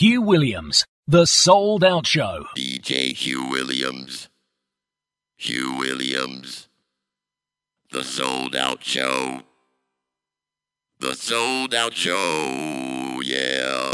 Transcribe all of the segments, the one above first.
Hugh Williams, The Souled Out Show. DJ Hugh Williams. Hugh Williams. The Souled Out Show. The Souled Out Show. Yeah.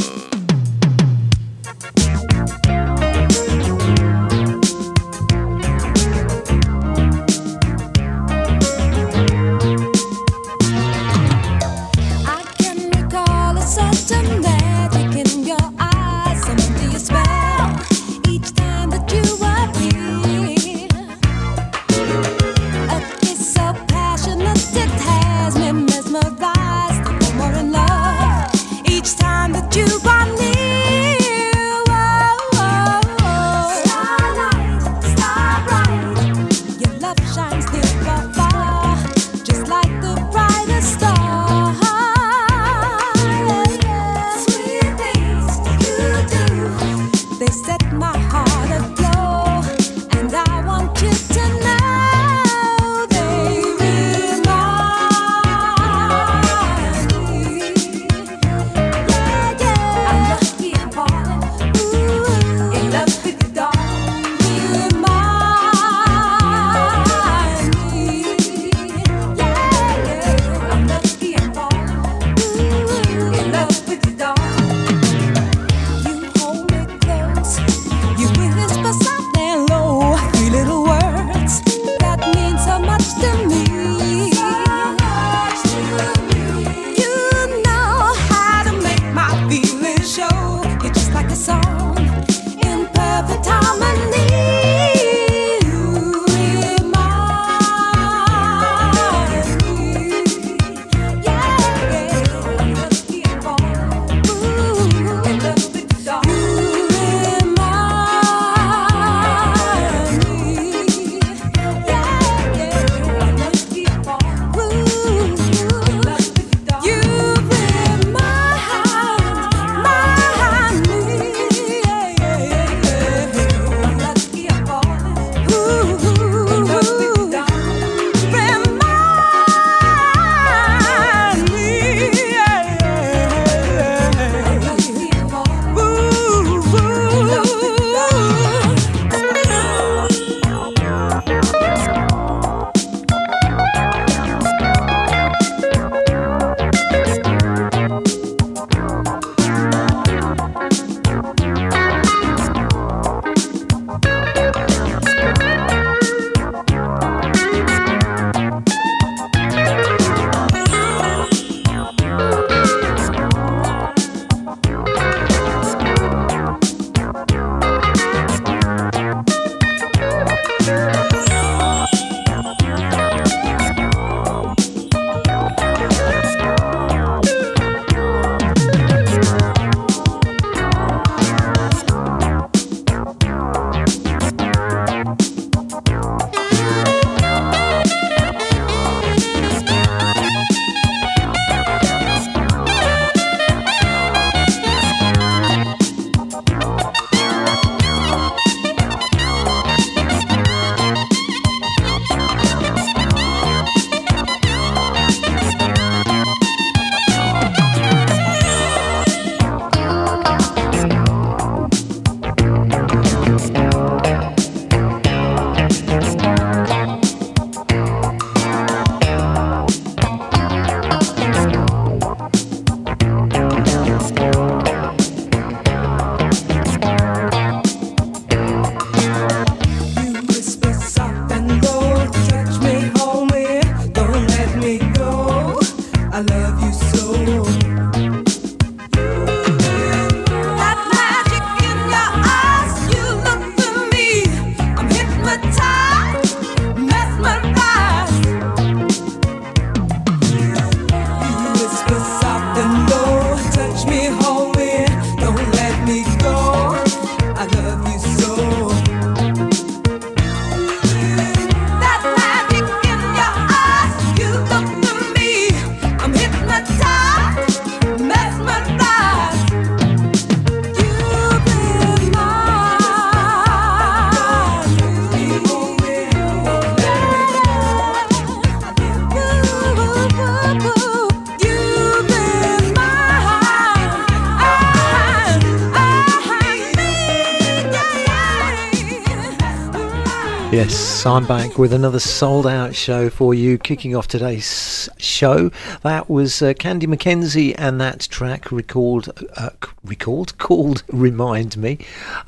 Back with another souled out show for you, kicking off today's show. That was uh, Candy McKenzie and that track recalled, uh, recalled, called Remind Me.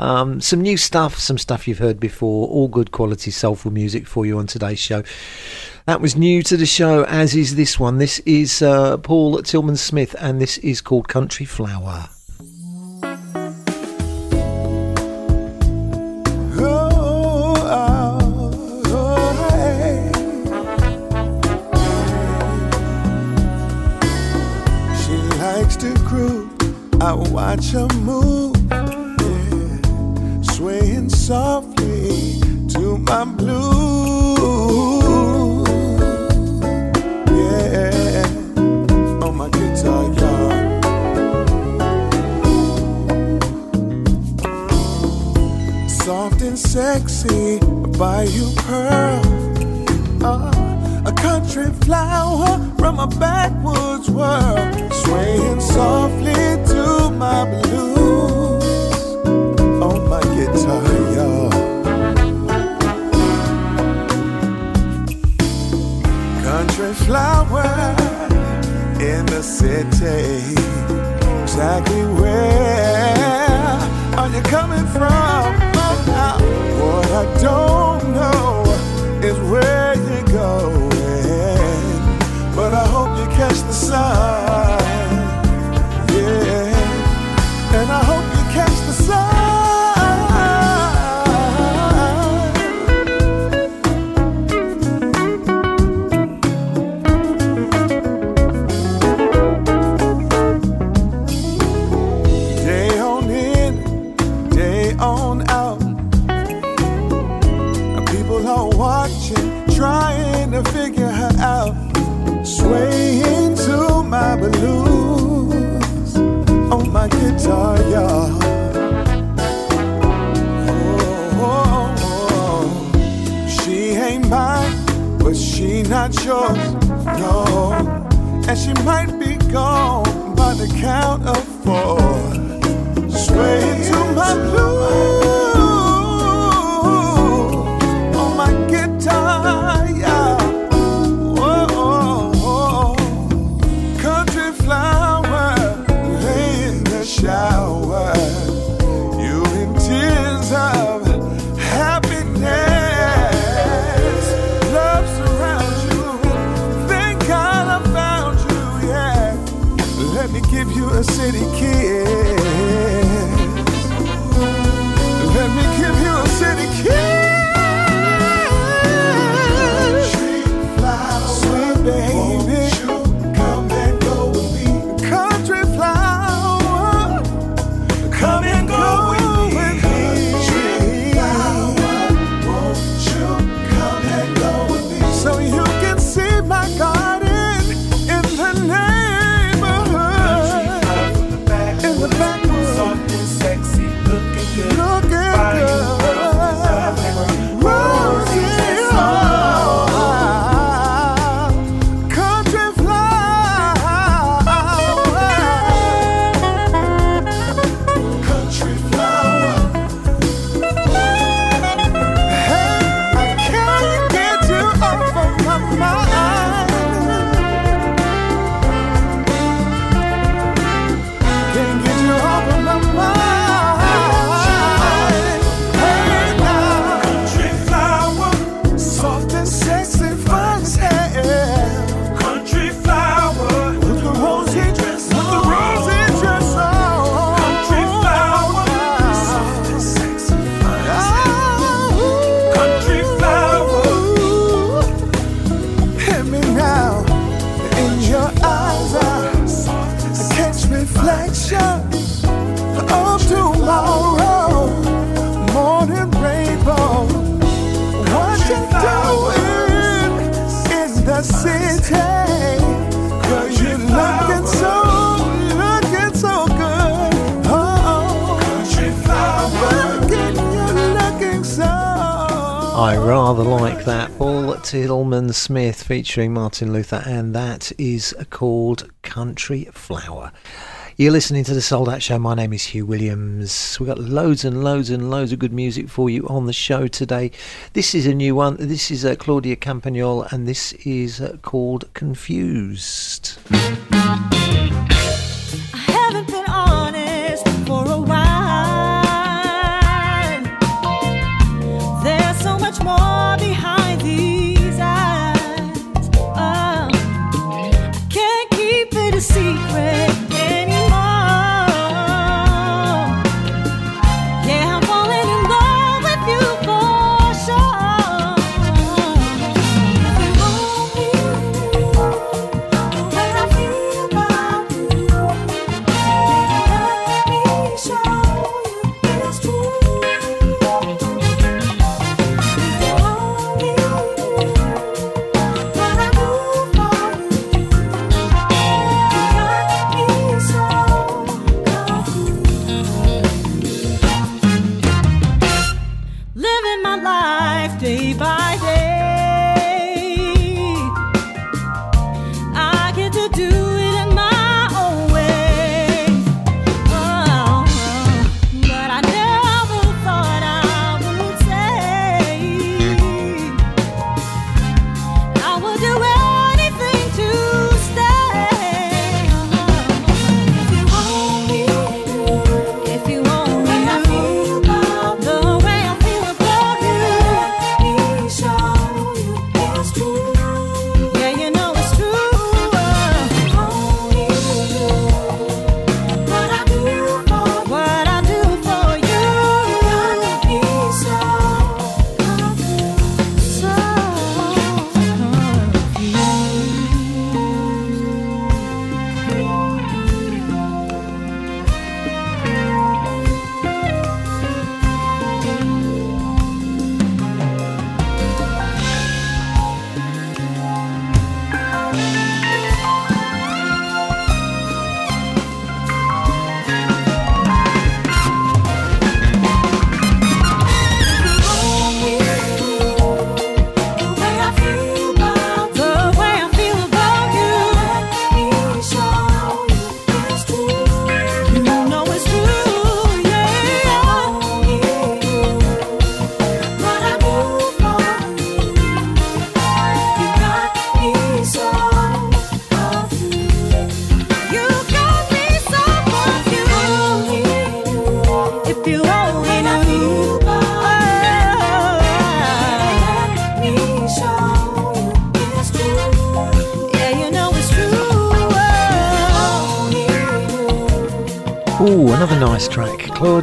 Um, some new stuff, some stuff you've heard before, all good quality soulful music for you on today's show. That was new to the show, as is this one. This is uh, Paul Tillman Smith, and this is called Country Flower. Watch her move, yeah, swaying softly to my blues, yeah, on my guitar, y'all. Soft and sexy, Bayou Pearl, uh, a country flower from a backwoods world, swaying softly my blues on my guitar, y'all. Country flower in the city. Exactly where are you coming from? What I don't know is where you're going, but I hope you catch the sun. Yours, no. And she might be gone by the count of four. Sway to my blues. Smith featuring Martin Luther, and that is called Country Flower. You're listening to the Souled Out Show. My name is Hugh Williams. We've got loads and loads and loads of good music for you on the show today. This is a new one. This is uh, Claudia Campagnol, and this is uh, called Confused.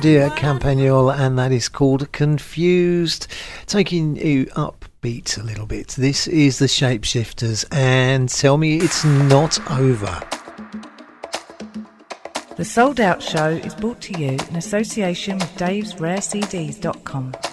Claudia Campagnol, and that is called Confused. Taking you upbeat a little bit. This is the Shapeshifters, and tell me it's not over. The Souled Out Show is brought to you in association with davesrarecds.com. If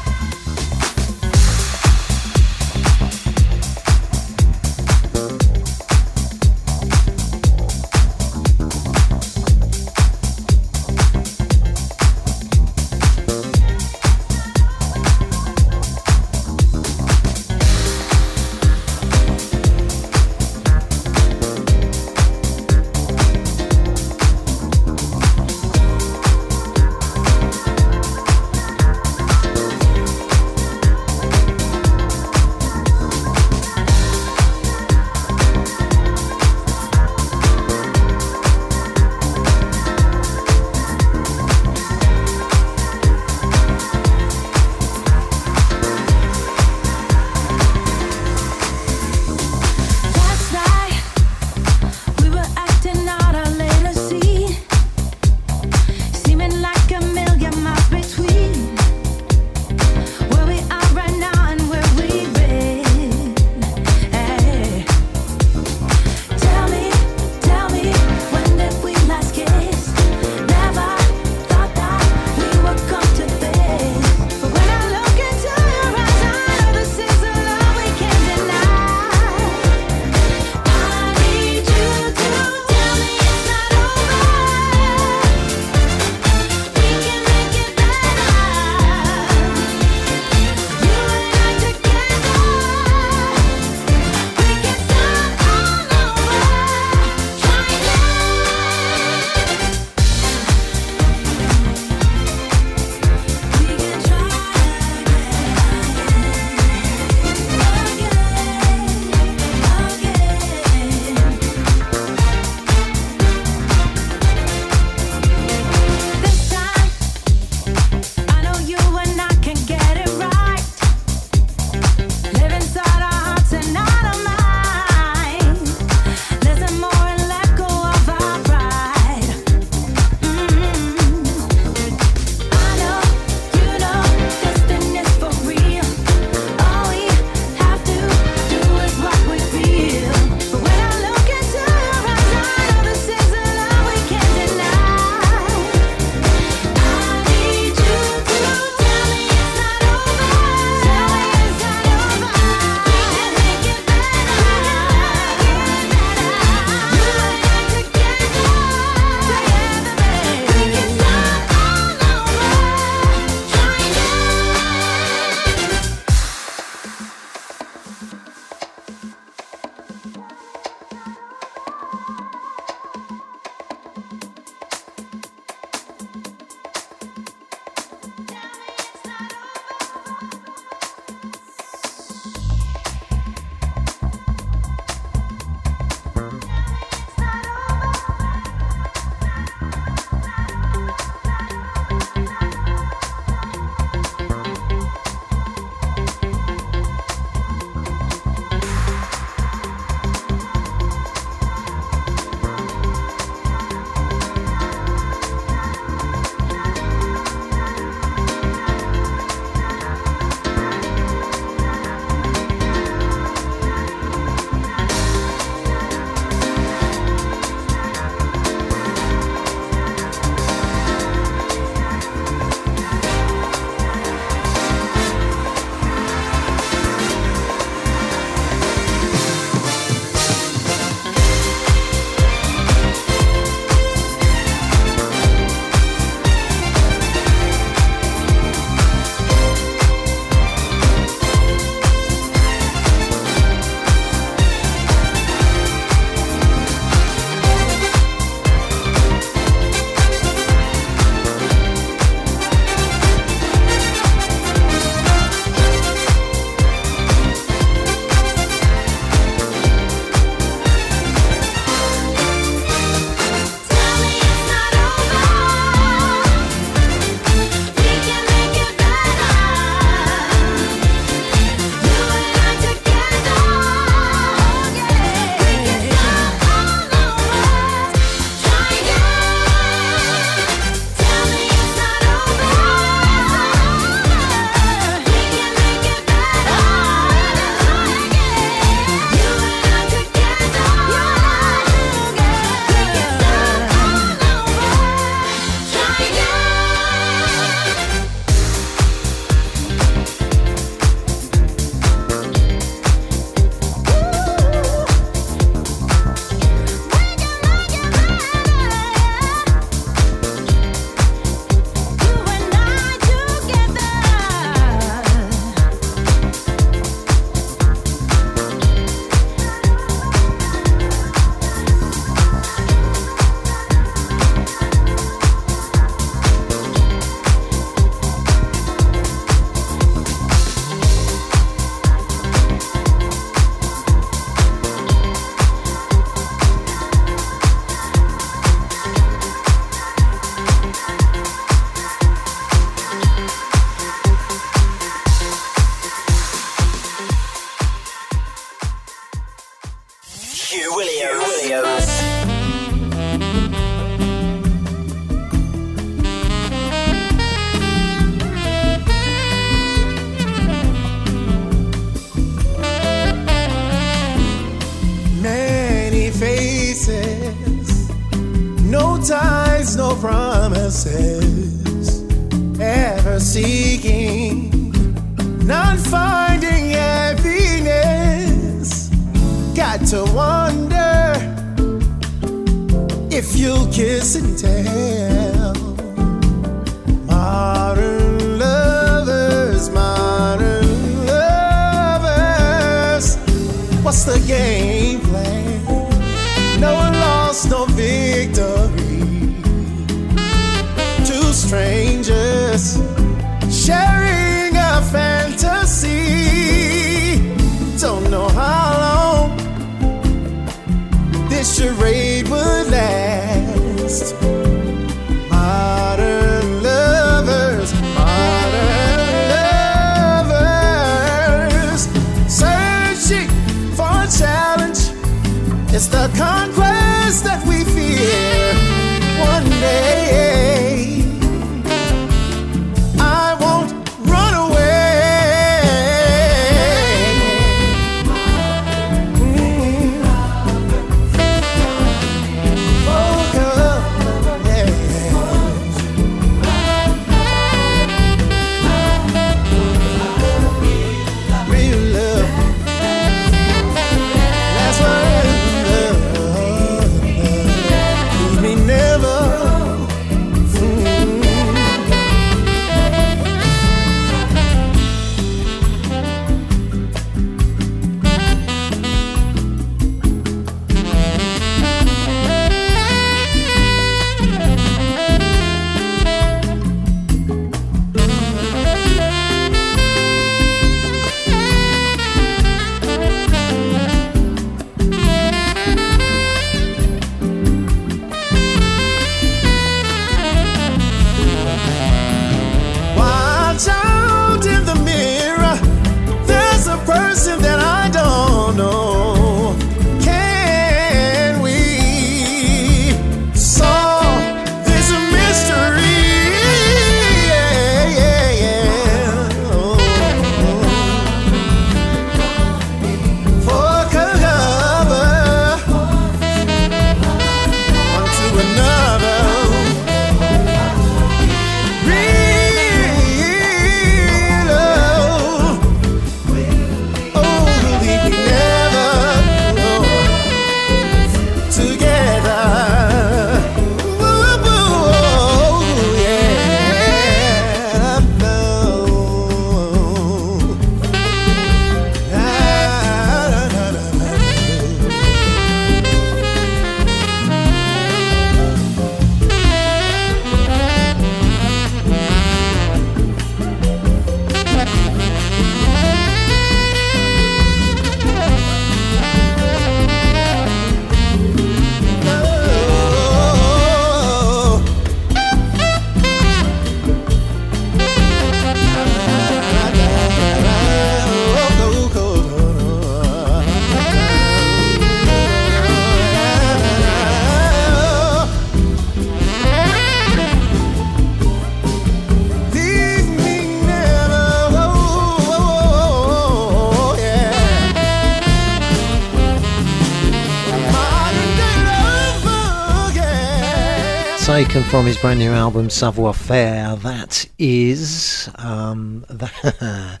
taken from his brand new album Savoir Faire. That is um, that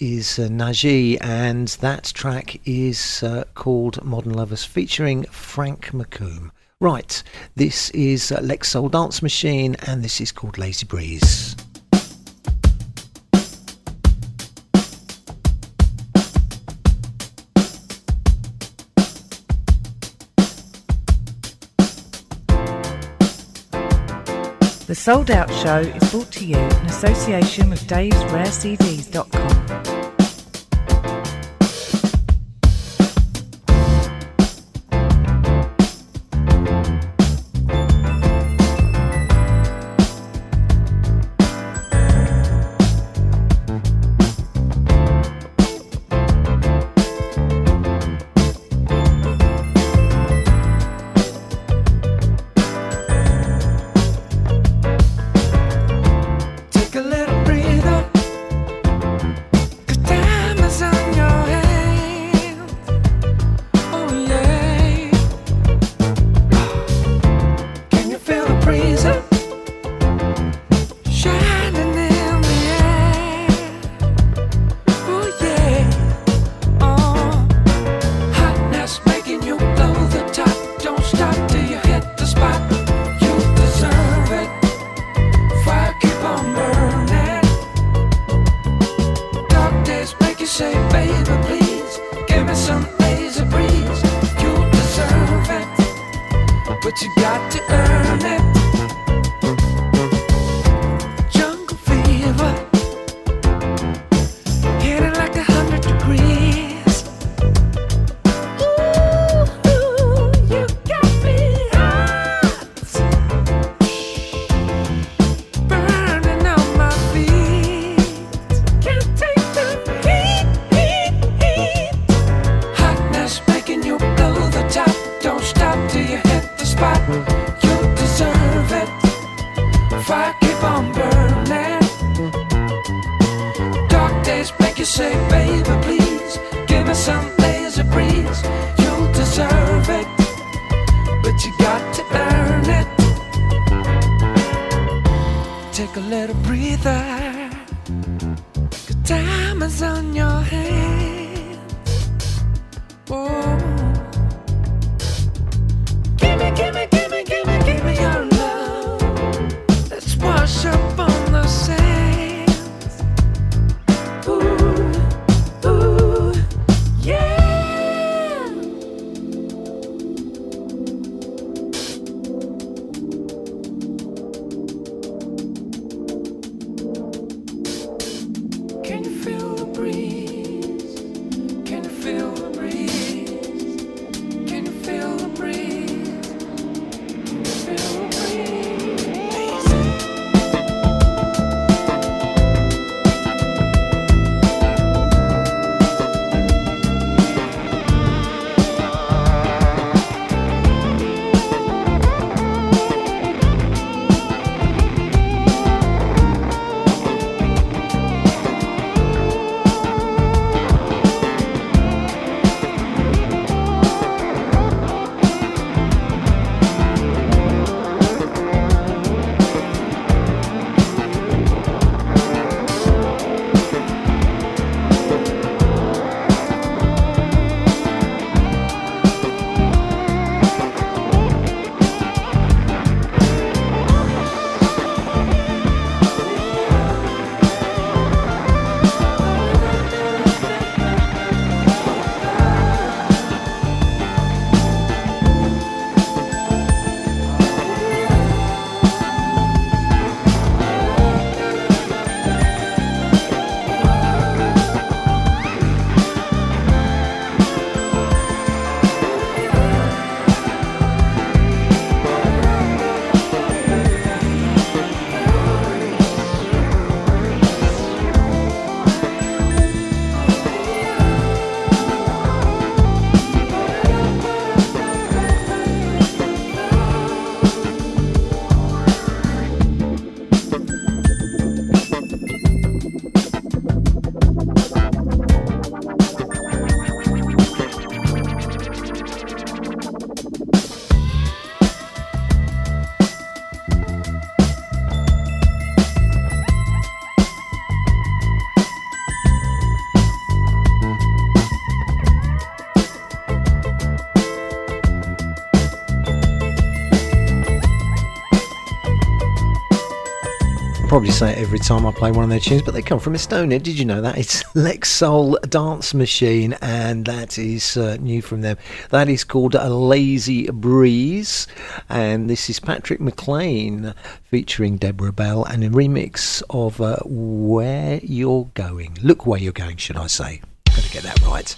is uh, Najee, and that track is uh, called Modern Lovers, featuring Frank McComb. Right, this is uh, Soul Dance Machine, and this is called Lazy Breeze. Souled Out Show is brought to you in association with Dave's RareCDs.com. probably say it every time I play one of their tunes, but they come from Estonia. Did you know that? It's Lex Soul Dance Machine, and that is uh, new from them. That is called A Lazy Breeze, and this is Patrick McLean featuring Deborah Bell and a remix of uh, Where You're Going. Look Where You're Going, should I say. Gotta get that right.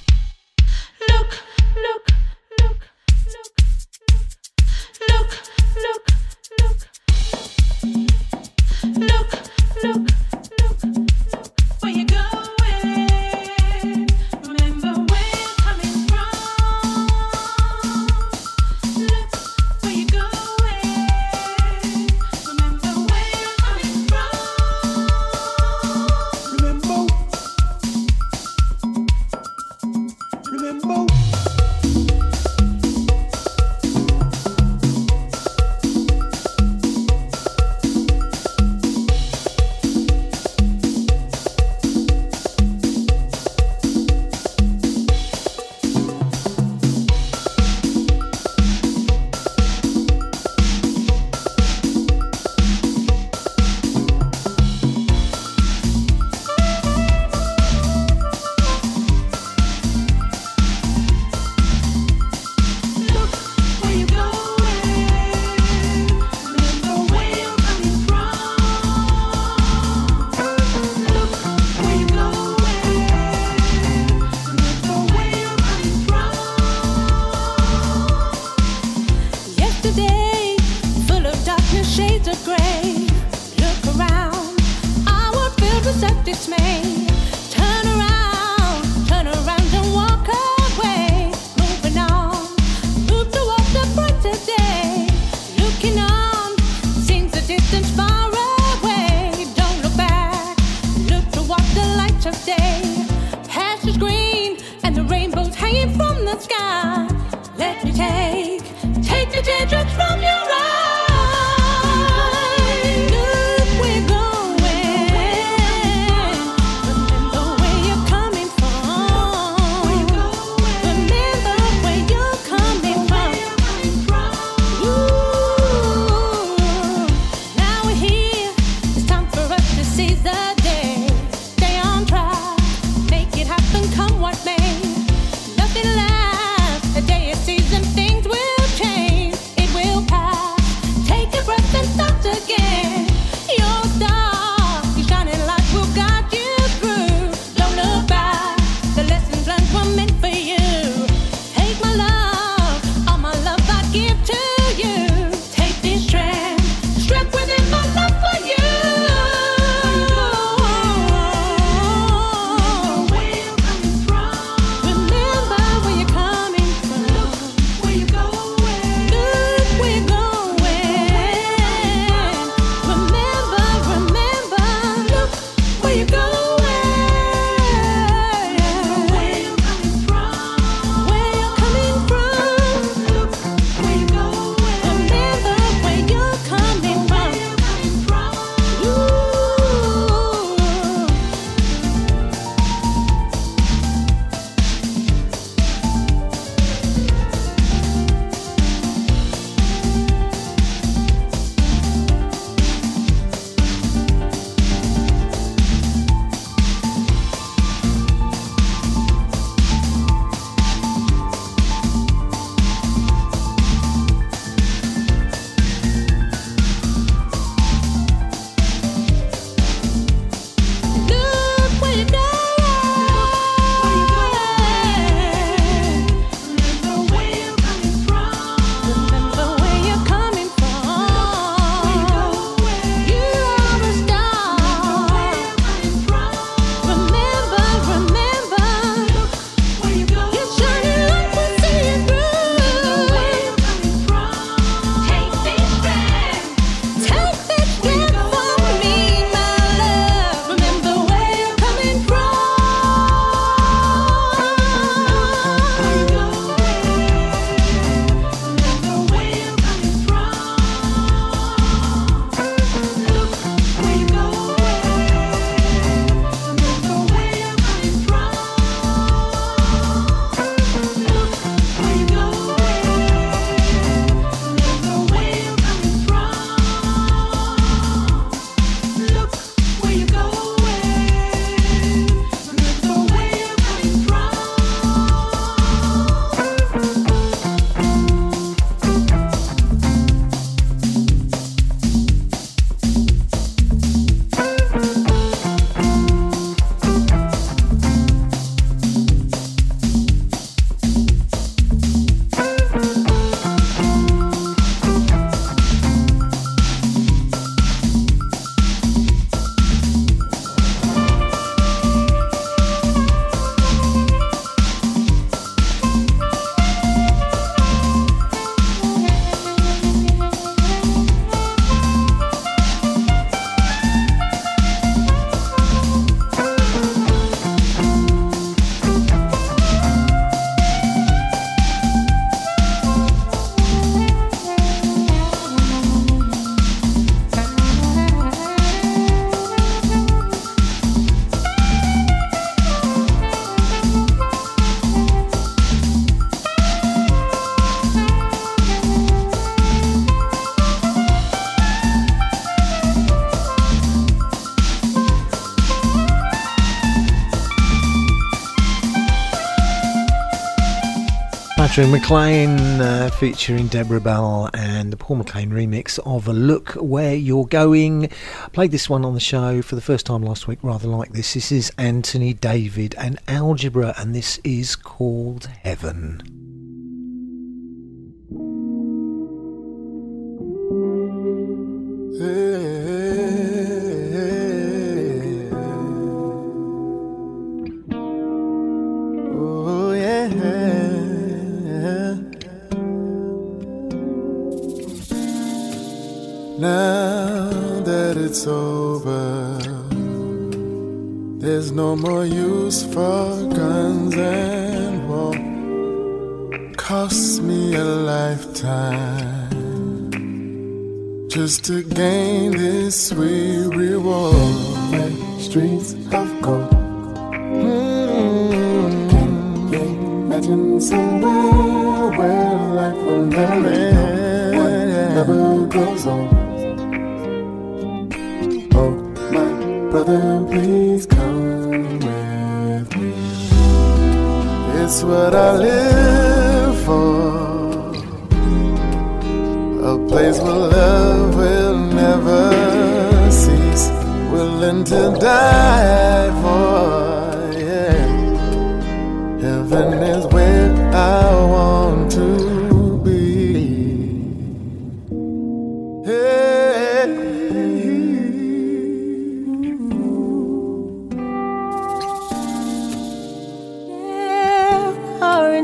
Drew McLean uh, featuring Deborah Bell and the Paul McLean remix of Look Where You're Going. I played this one on the show for the first time last week, rather like this. This is Anthony David and Algebra, and this is called Heaven.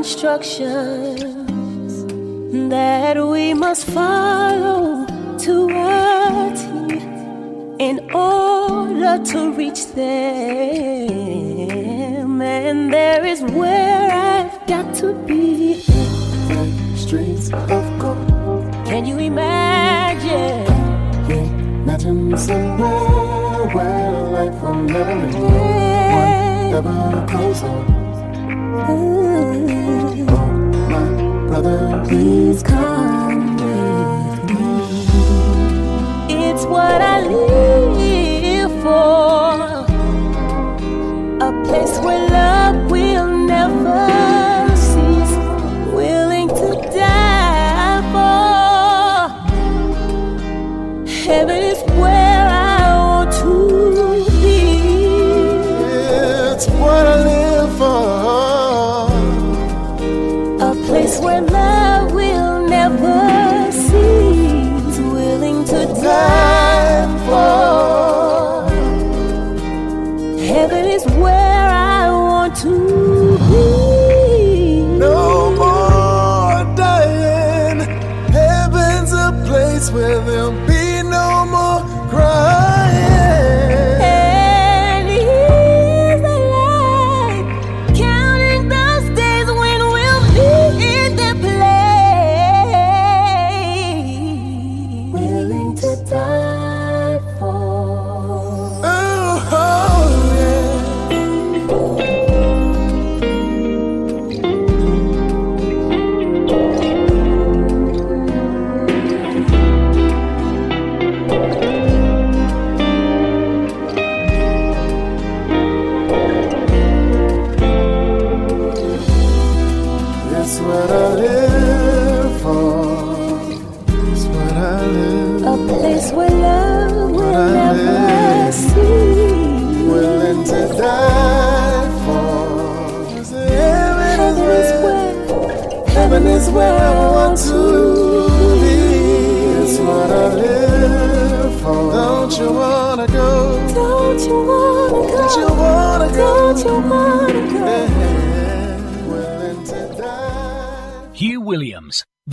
instructions that we must follow to a T in order to reach them. And there is where I've got to be. The streets of gold. Can you imagine? Yeah, imagine somewhere where life will never end. Yeah. One ever on. brother, please come with me. It's what I live for, a place where love.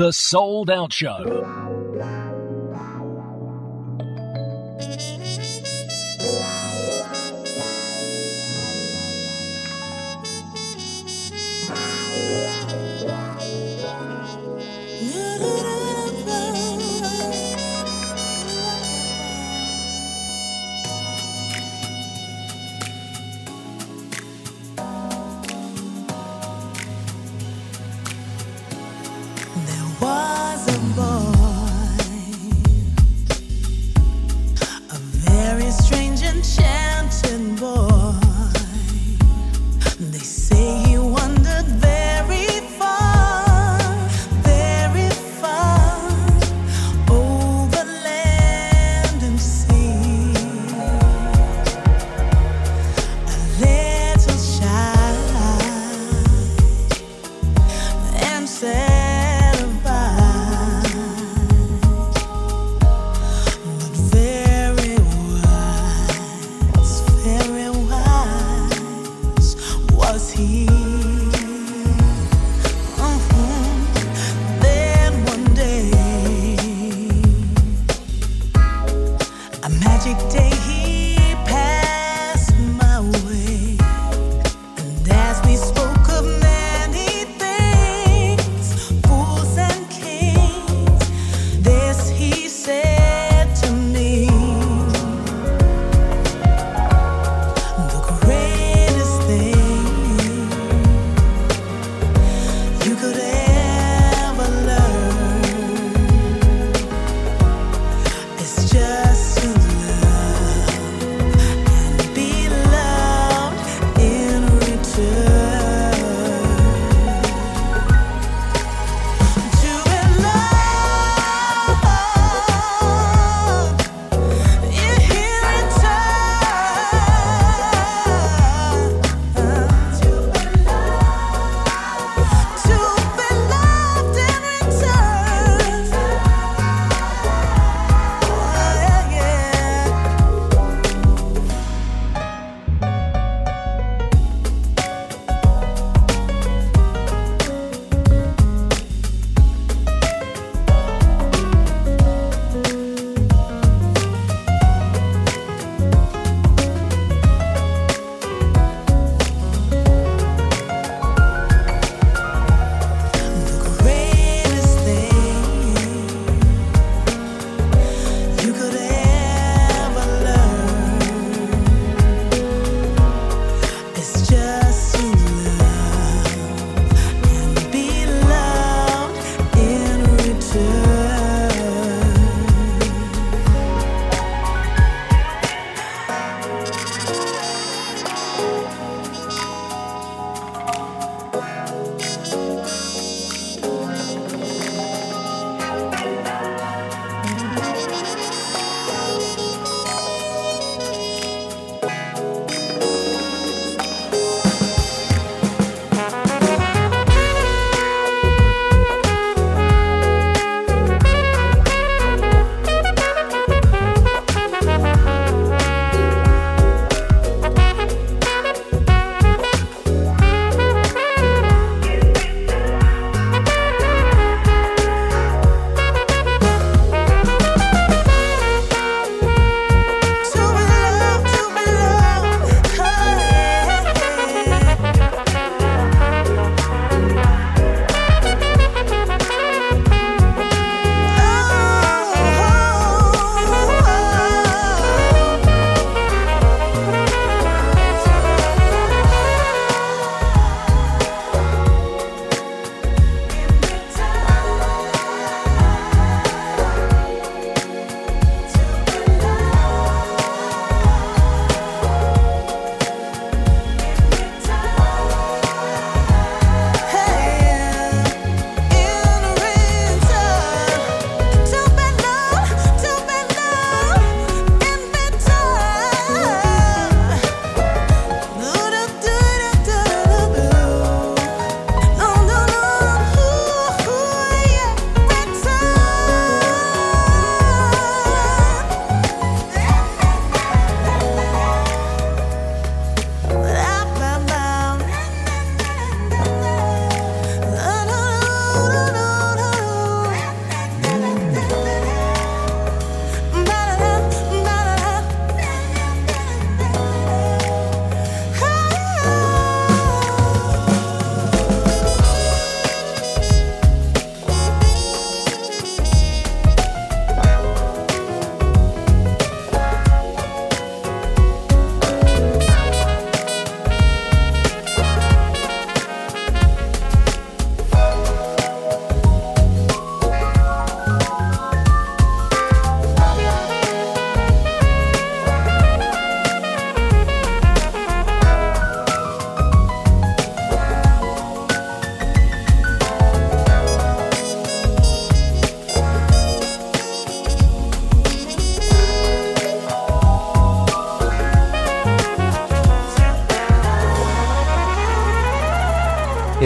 The Souled Out Show.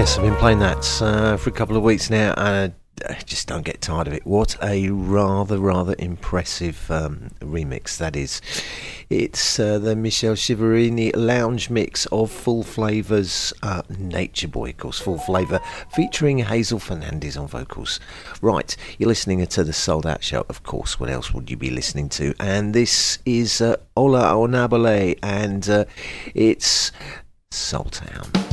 Yes, I've been playing that uh, for a couple of weeks now, and I just don't get tired of it. What a rather, rather impressive um, remix that is. It's uh, the Michelle Chiavarini lounge mix of Full Flava's uh, Nature Boy, of course, Full Flava, featuring Hazel Fernandez on vocals. Right, you're listening to the Souled Out Show, of course. What else would you be listening to? And this is uh, Ola Onabule, and uh, it's Soul Town.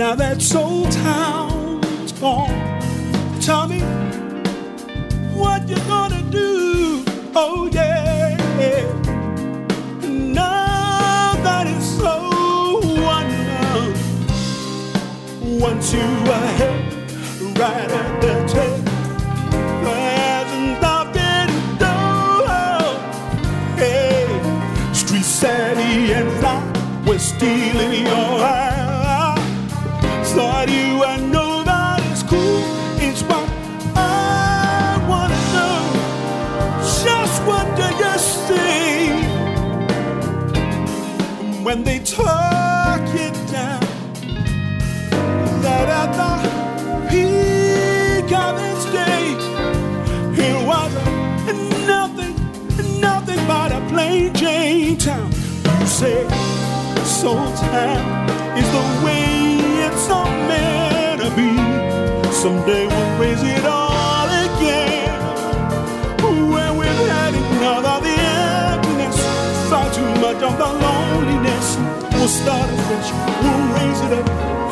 Now that soul town's gone. Tell me what you gonna do? Oh yeah. Now that it's so unknown. Once you were held right at the tail. Sadie and Fly were stealing your eye. Thought you were nobody's cool. It's what I wanna know. Just what do you see when they talk it down? That at the peak of its day, it was nothing, nothing but a plain Jane town. You say Soul Town Someday we'll raise it all again. When we've had enough of the emptiness, far too much of the loneliness. We'll start afresh, we'll raise it up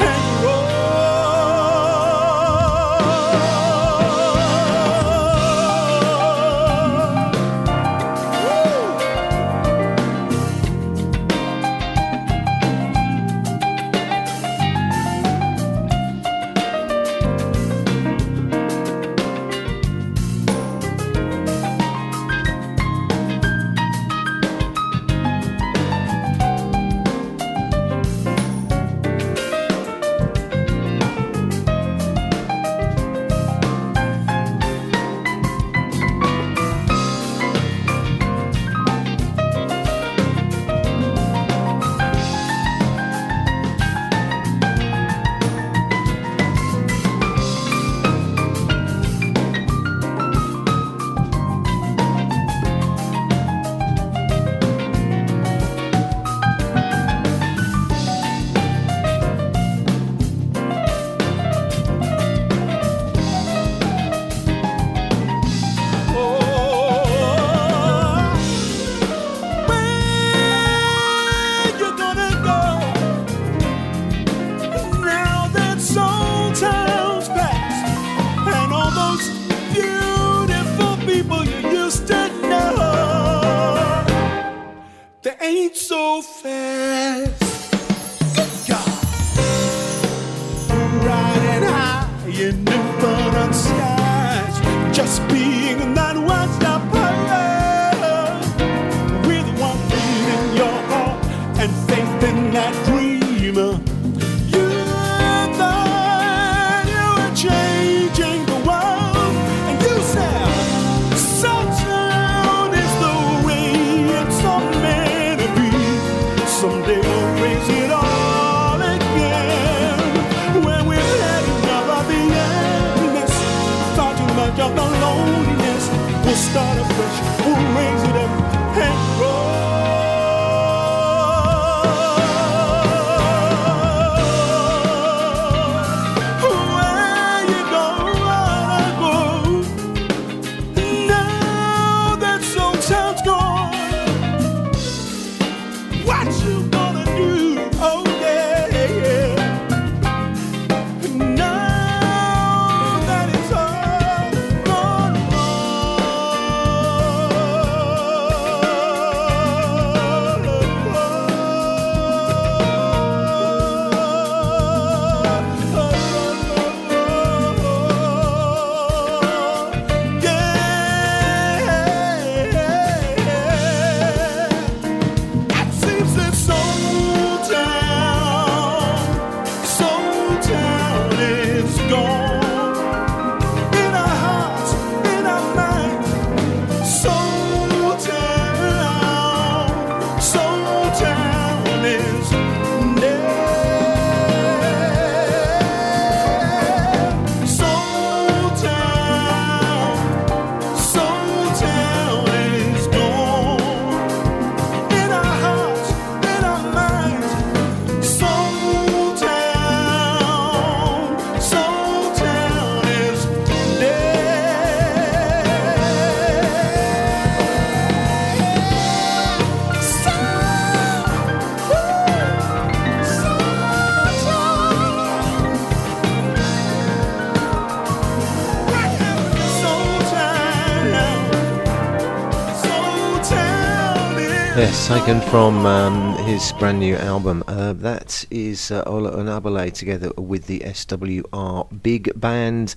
taken from um, his brand new album. Uh, that is uh, Ola Onabule together with the SWR Big Band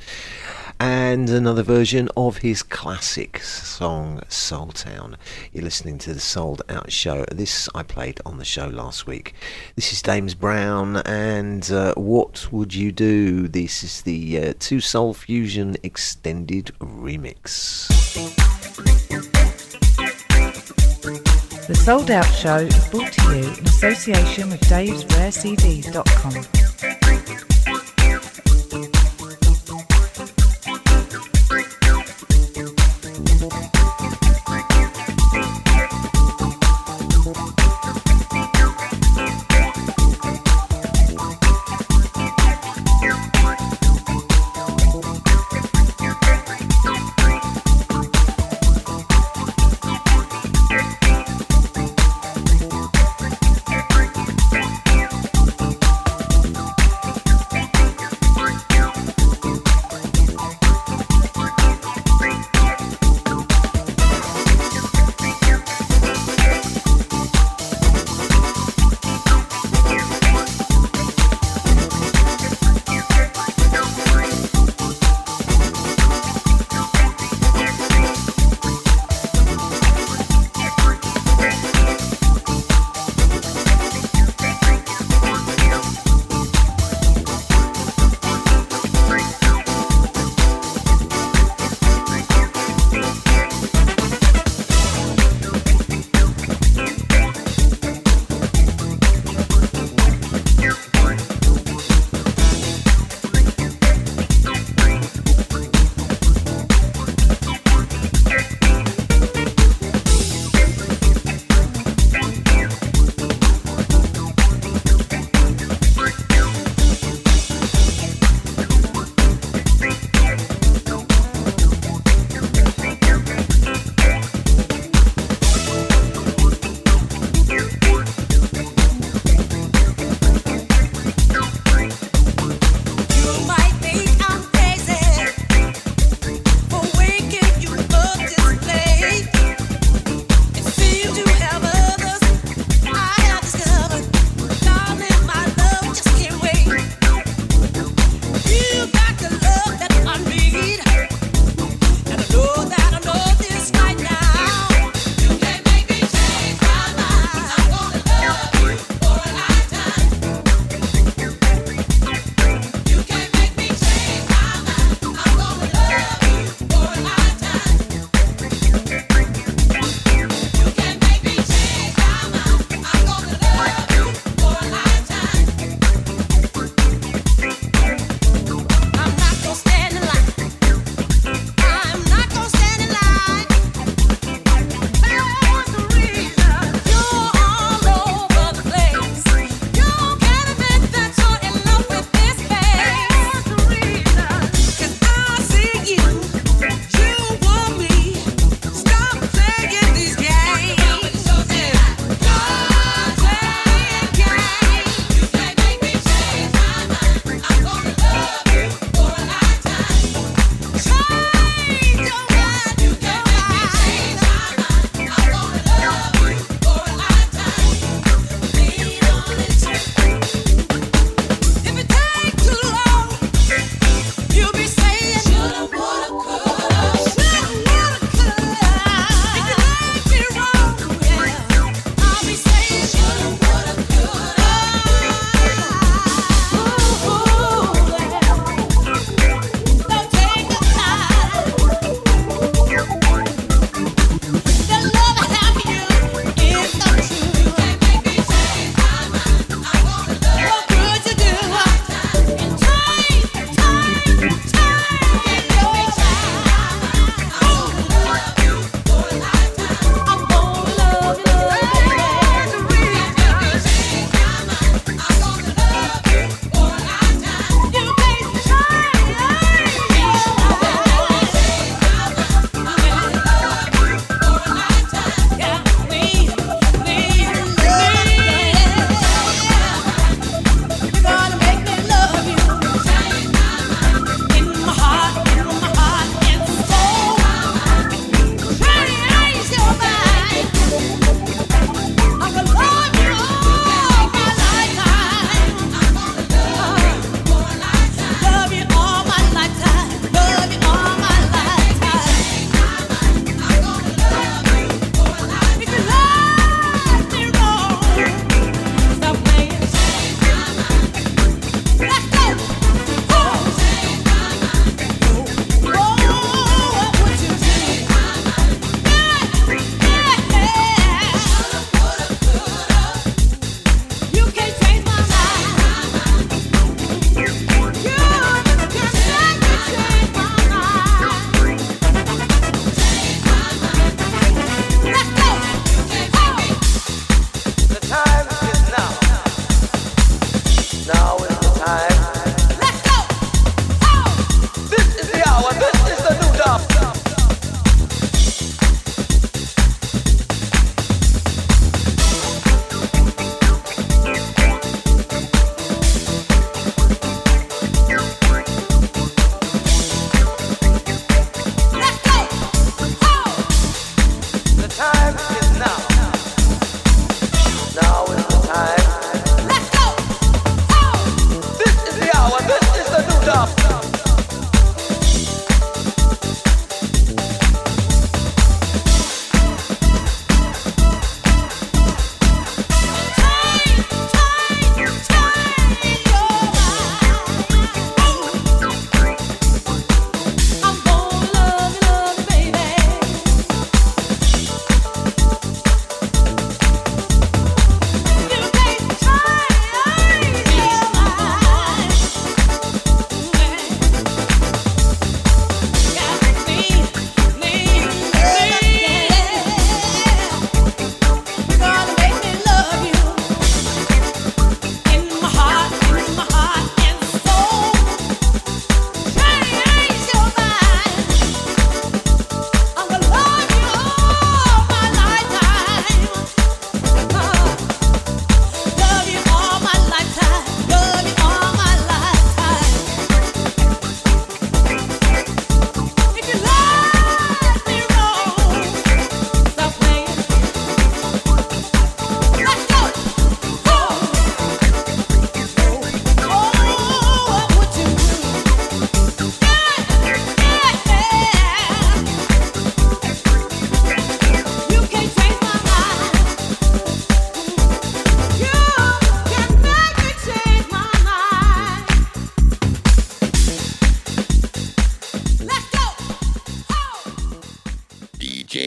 and another version of his classic song Soul Town. You're listening to the Souled Out Show. This I played on the show last week. This is Dames Brown and uh, What Would You Do? This is the uh, Two Soul Fusion Extended Remix. The Souled Out Show is brought to you in association with davesrarecds.com.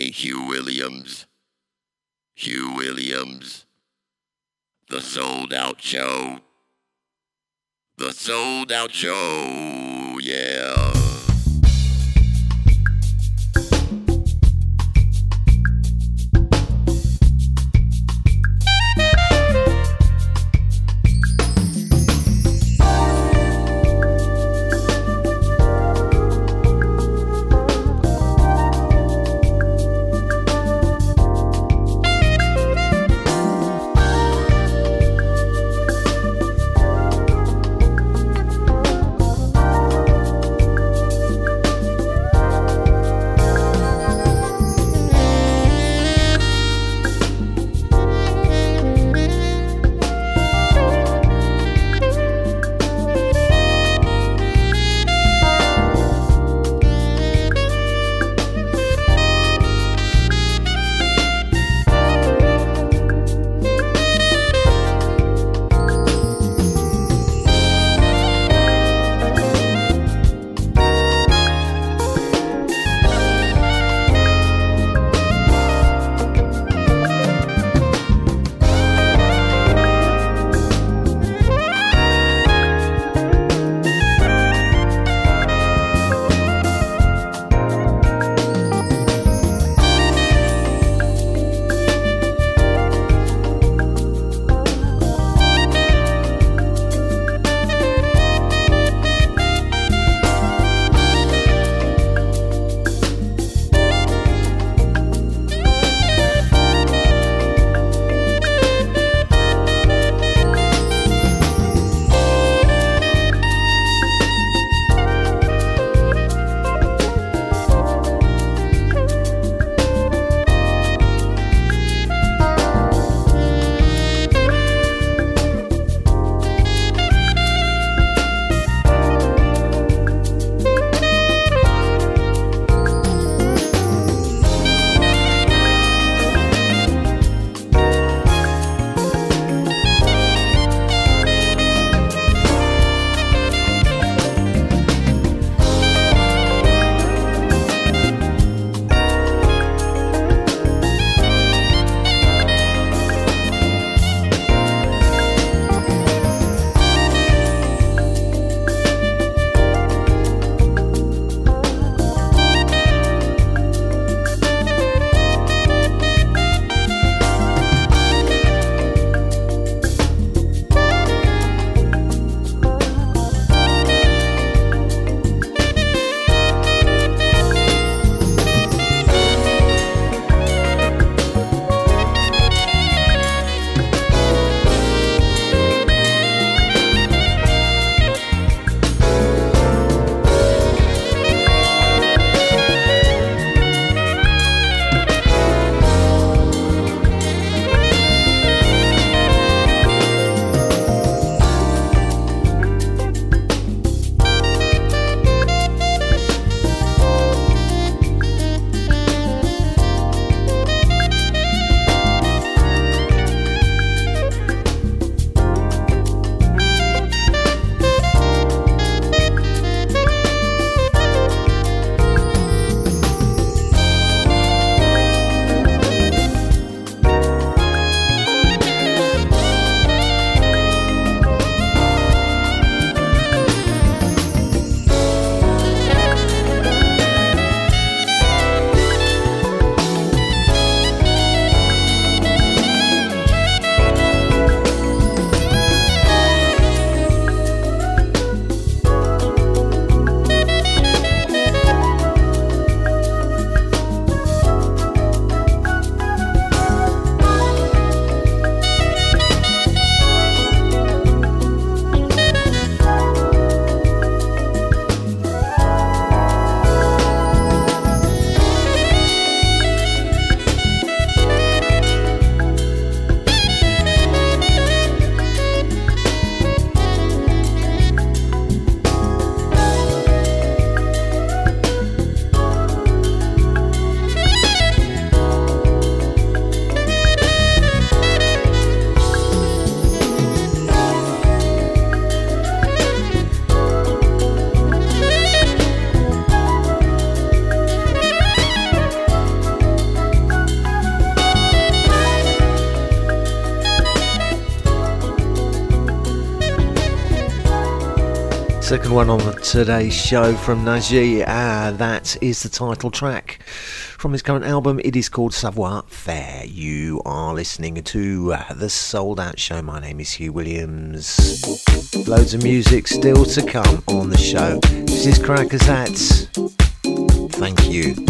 Hugh Williams. Hugh Williams. The Souled Out Show. The Souled Out Show. Yeah. Second one on today's show from Najee. Uh, that is the title track from his current album. It is called Savoir Faire. You are listening to uh, the Souled Out Show. My name is Hugh Williams. Loads of music still to come on the show. This is Crackazat. Thank you.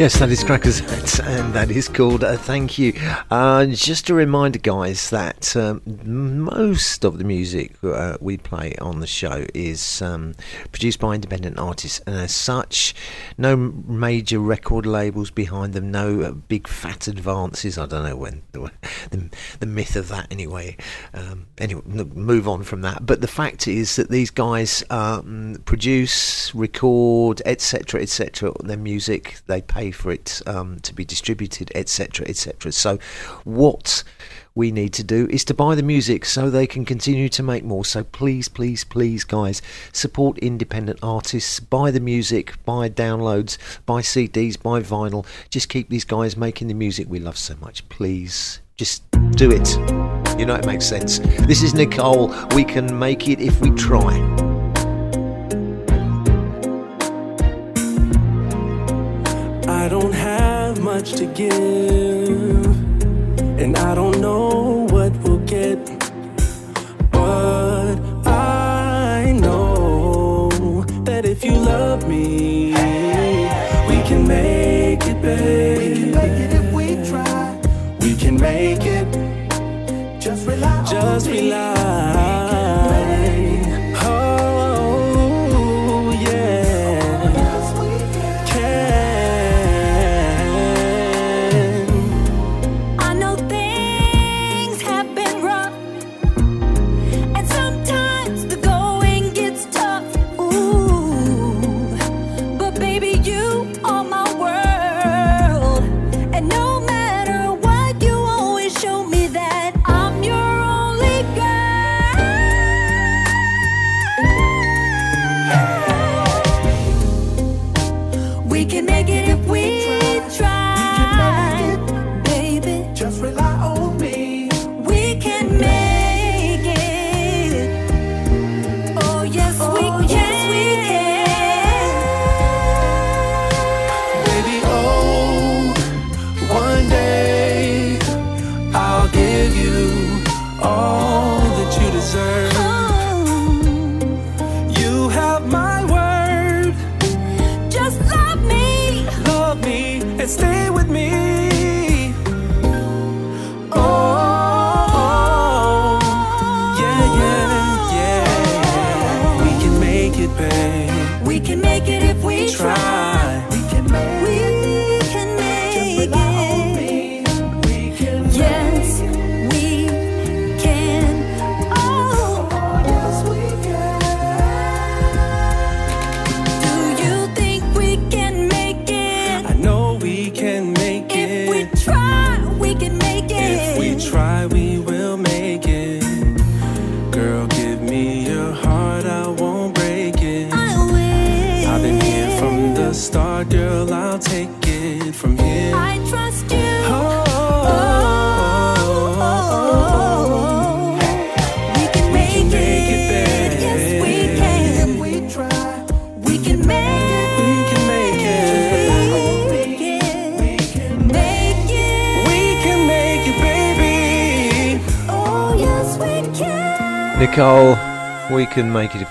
Yes, that is Crackazat, and that is called uh, Thank You. Uh, just a reminder, guys, that um, most of the music uh, we play on the show is um, produced by independent artists, and as such, no major record labels behind them, no uh, big fat advances. I don't know when the, the, myth of that, anyway. Um, anyway, move on from that. But the fact is that these guys um, produce, record, etc., etc., their music, they pay for it um, to be distributed, etc., etc. So, what we need to do is to buy the music so they can continue to make more. So, please, please, please, guys, support independent artists, buy the music, buy downloads, buy CDs, buy vinyl. Just keep these guys making the music we love so much. Please, just do it. You know, it makes sense. This is Nikkole. We can make it if we try. I don't have much to give, and I don't know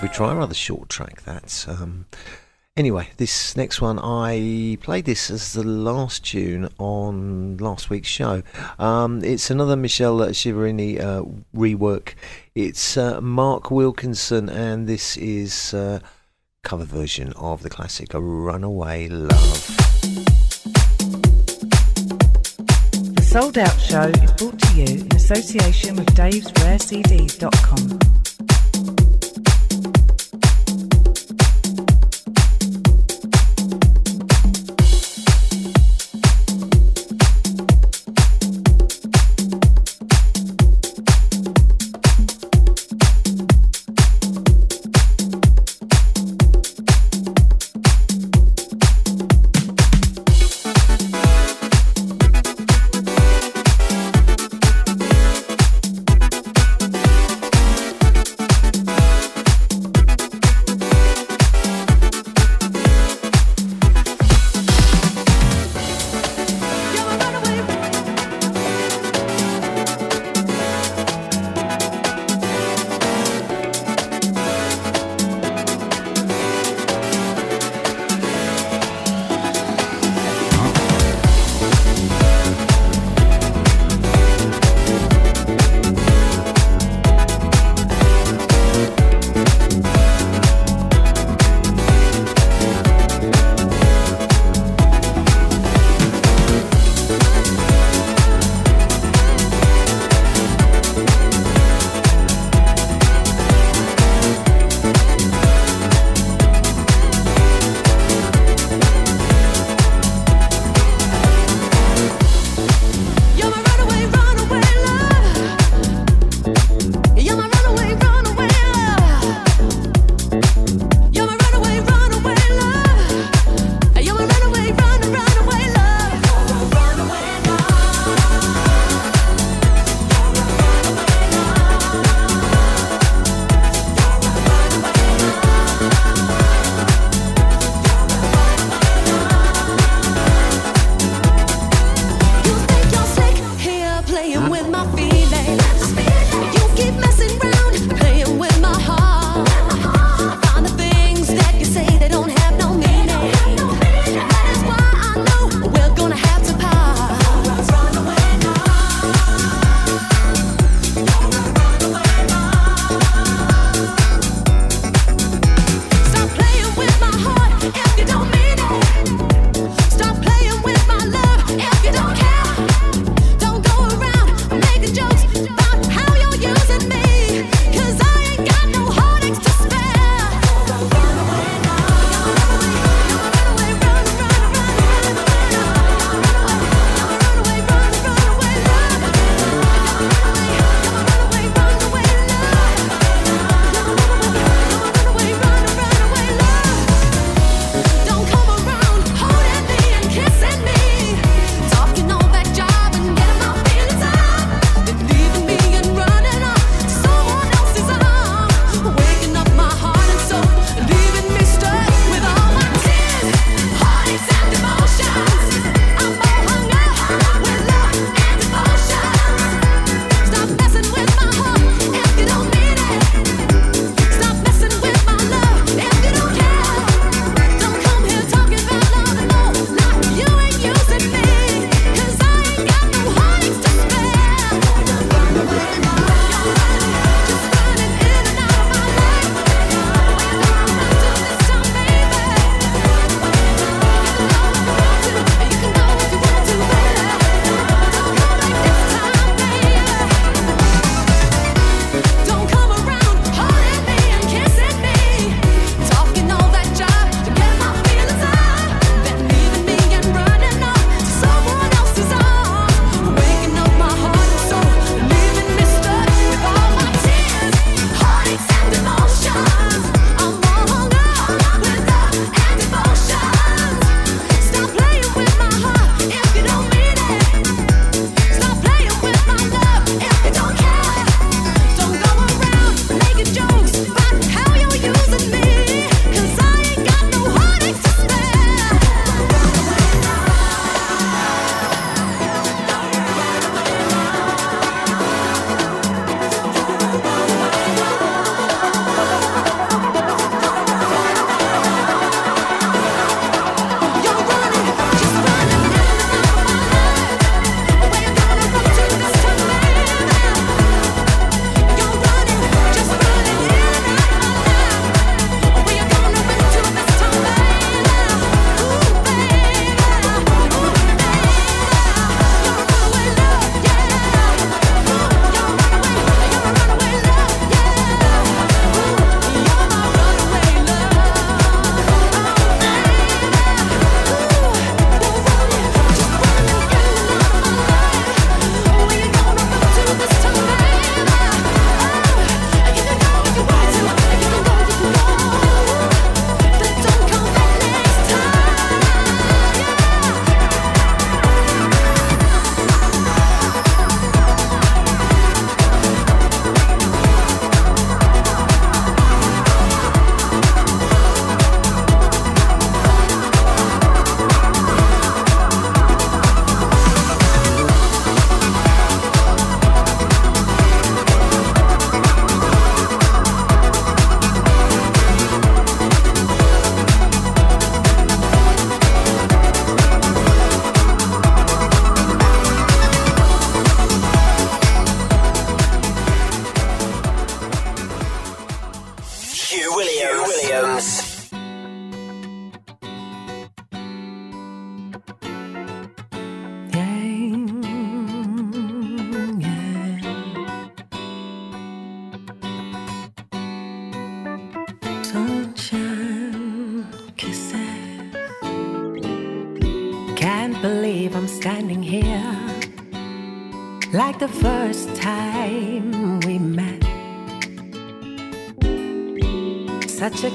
we try. Rather short track, that's. Um, anyway, this next one, I played this as the last tune on last week's show. Um, it's another Michele Chiavarini uh, rework. It's uh, Mark Wilkinson, and this is uh, cover version of the classic "A Runaway Love." The Souled Out Show is brought to you in association with davesrarecds.com. Thank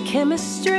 chemistry.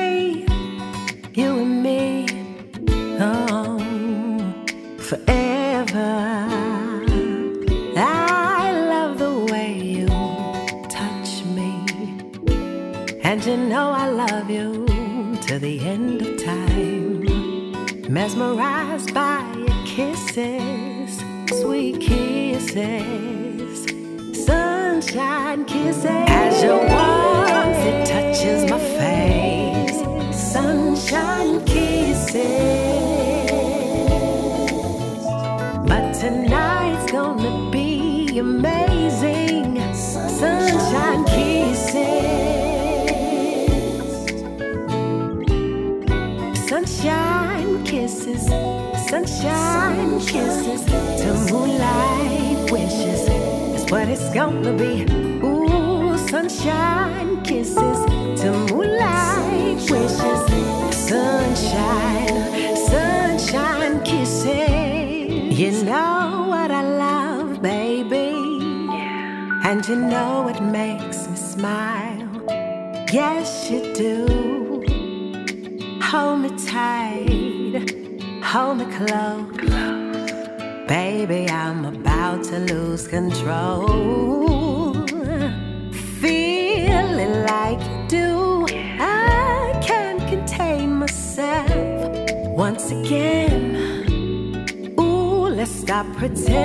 pretend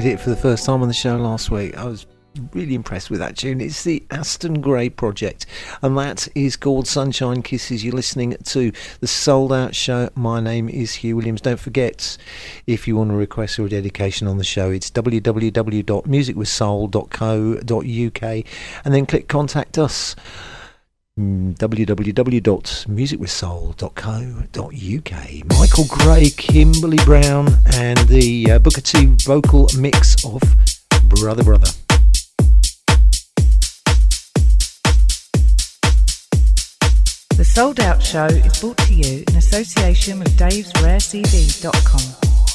played it for the first time on the show last week. I was really impressed with that tune. It's the Aston Grey project, and that is called Sunshine Kisses. You're listening to the souled out show. My name is Hugh Williams. Don't forget, if you want to request or a dedication on the show, it's www.musicwithsoul.co.uk and then click contact us www.musicwithsoul.co.uk. Michael Gray, Kimberly Brown, and the uh, Booker T vocal mix of Brother Brother. The Souled Out Show is brought to you in association with Dave's RareCD.com.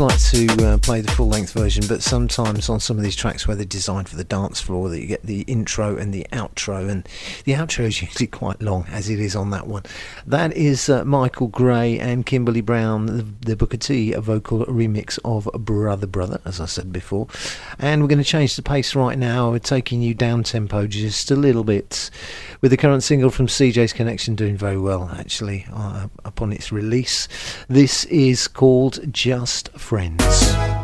like to uh, play the full length version, but sometimes on some of these tracks where they're designed for the dance floor, that you get the intro and the outro, and the outro is usually quite long, as it is on that one. That is uh, Michael Gray and Kimberly Brown, the, the Booker T vocal remix of Brother Brother, as I said before. And we're going to change the pace right now, we're taking you down tempo just a little bit with the current single from CJ's Connection doing very well, actually, uh, upon its release. This is called Just friends.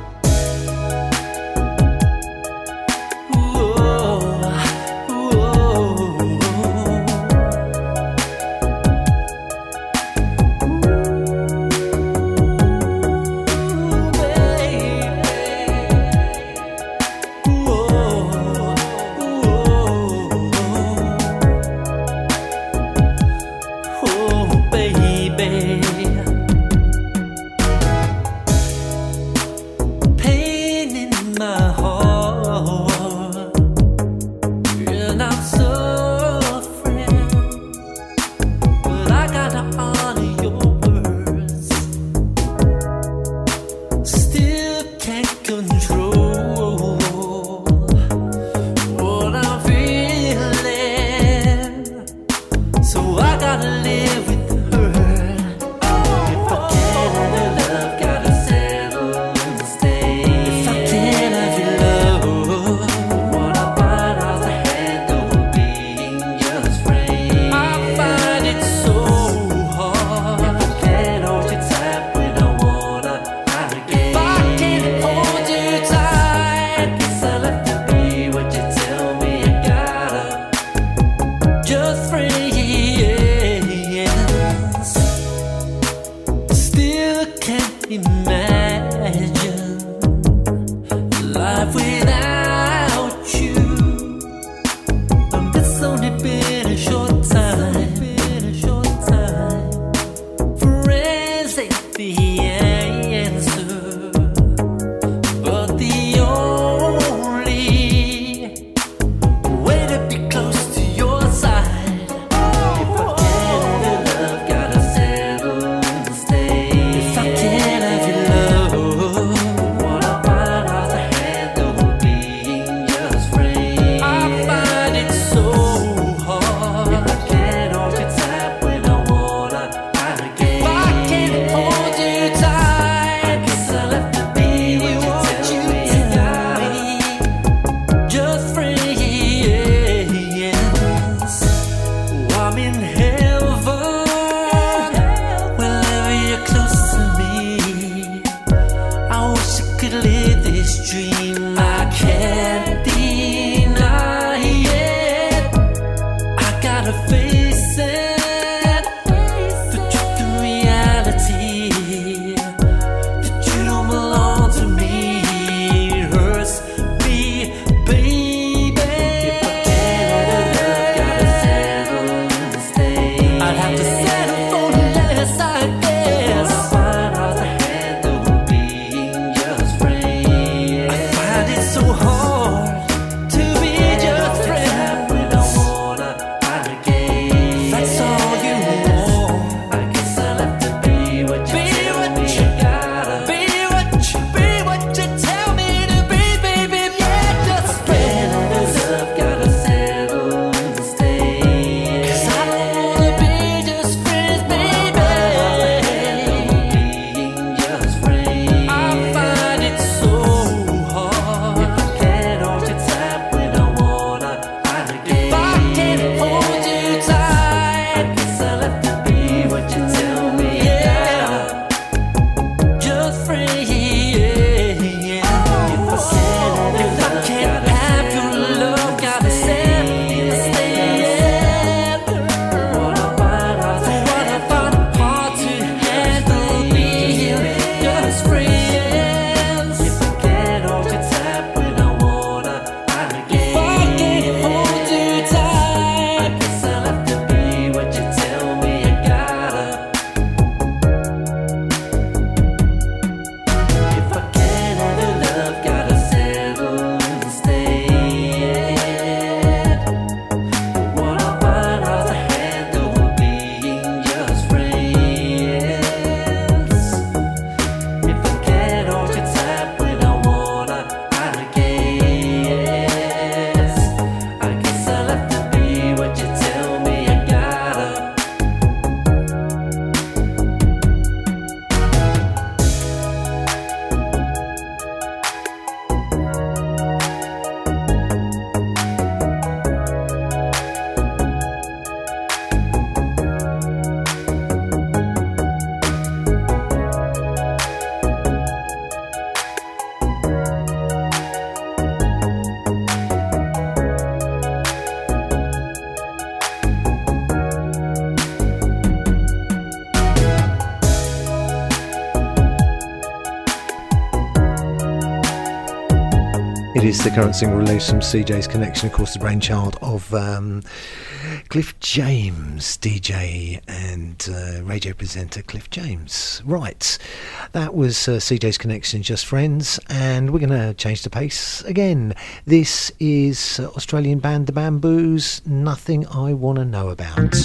the current single release from CJ's Connection, of course, the brainchild of um, Cliff James, DJ and uh, radio presenter Cliff James. Right, that was uh, CJ's Connection, Just Friends, and we're going to change the pace again. This is uh, Australian band The Bamboos, Nothing I Want to Know About.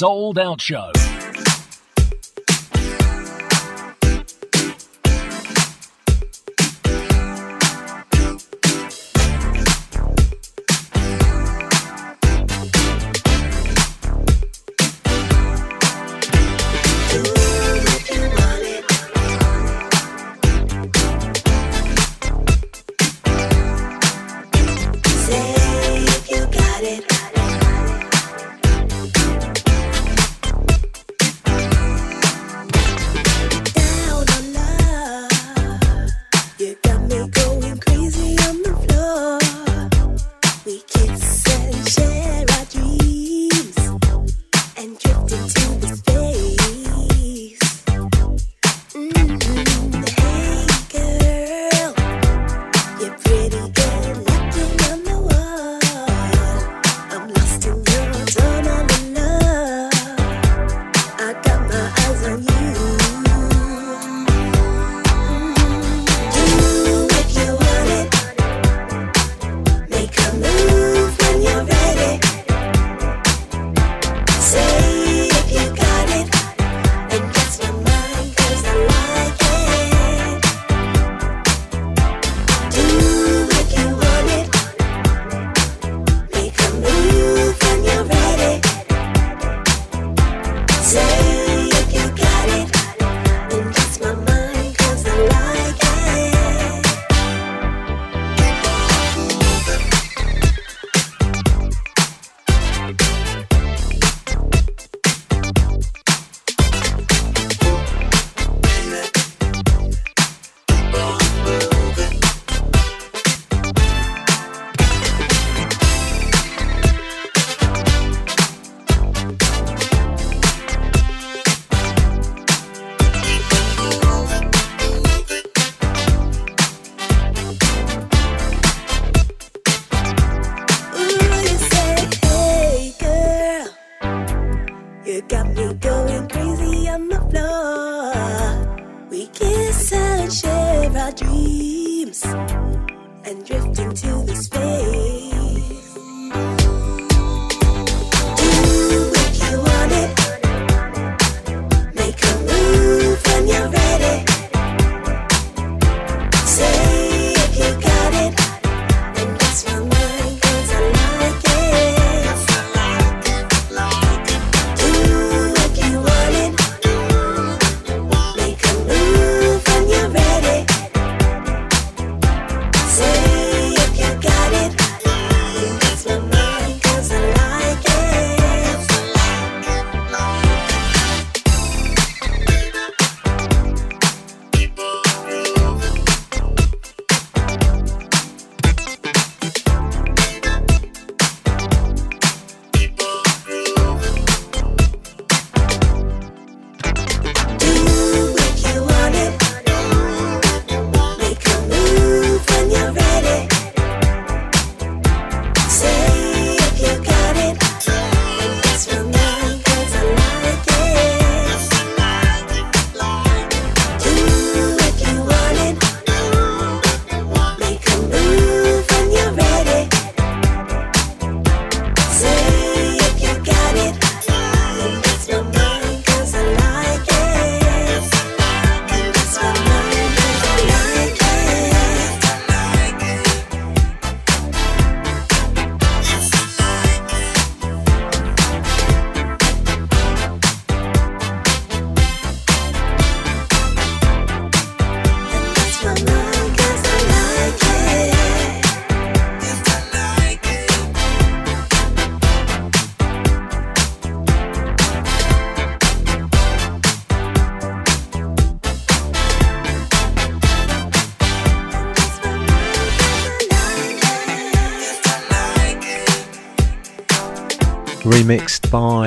souled out show.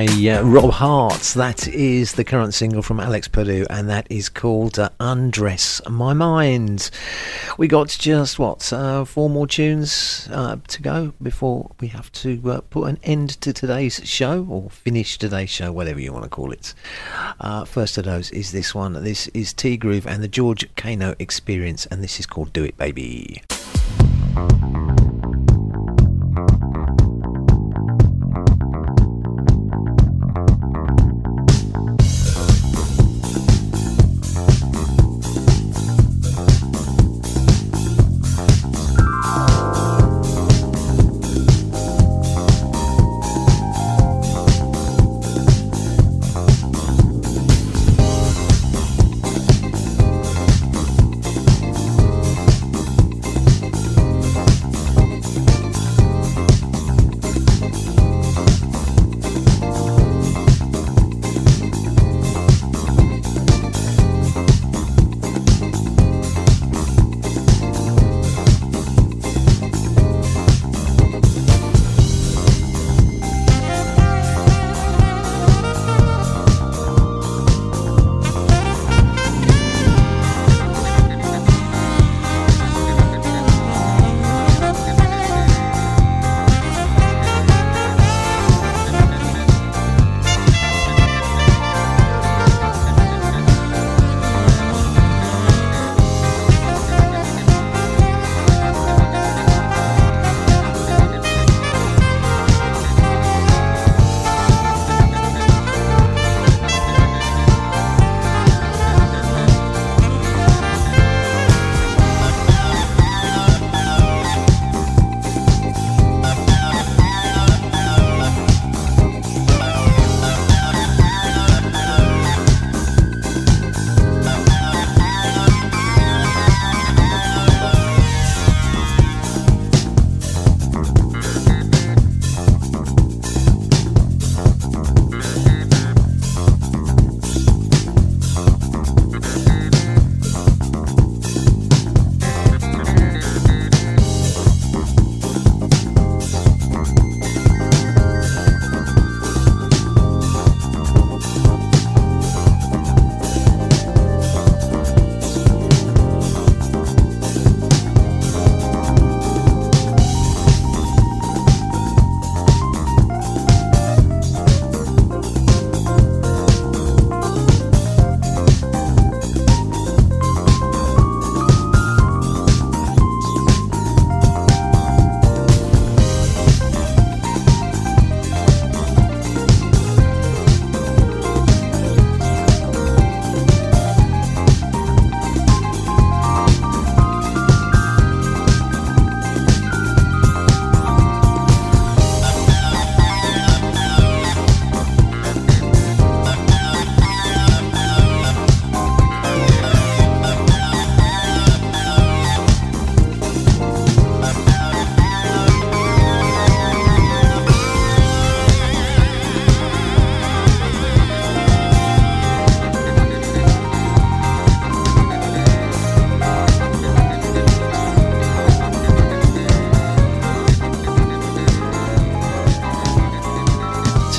By uh, Rob Hart. That is the current single from Alex Puddu, and that is called uh, Undress My Mind. We got just what, uh, four more tunes uh, to go before we have to uh, put an end to today's show, or finish today's show, whatever you want to call it. Uh, first of those is this one. This is T Groove and the George Kano Experience, and this is called Do It Baby.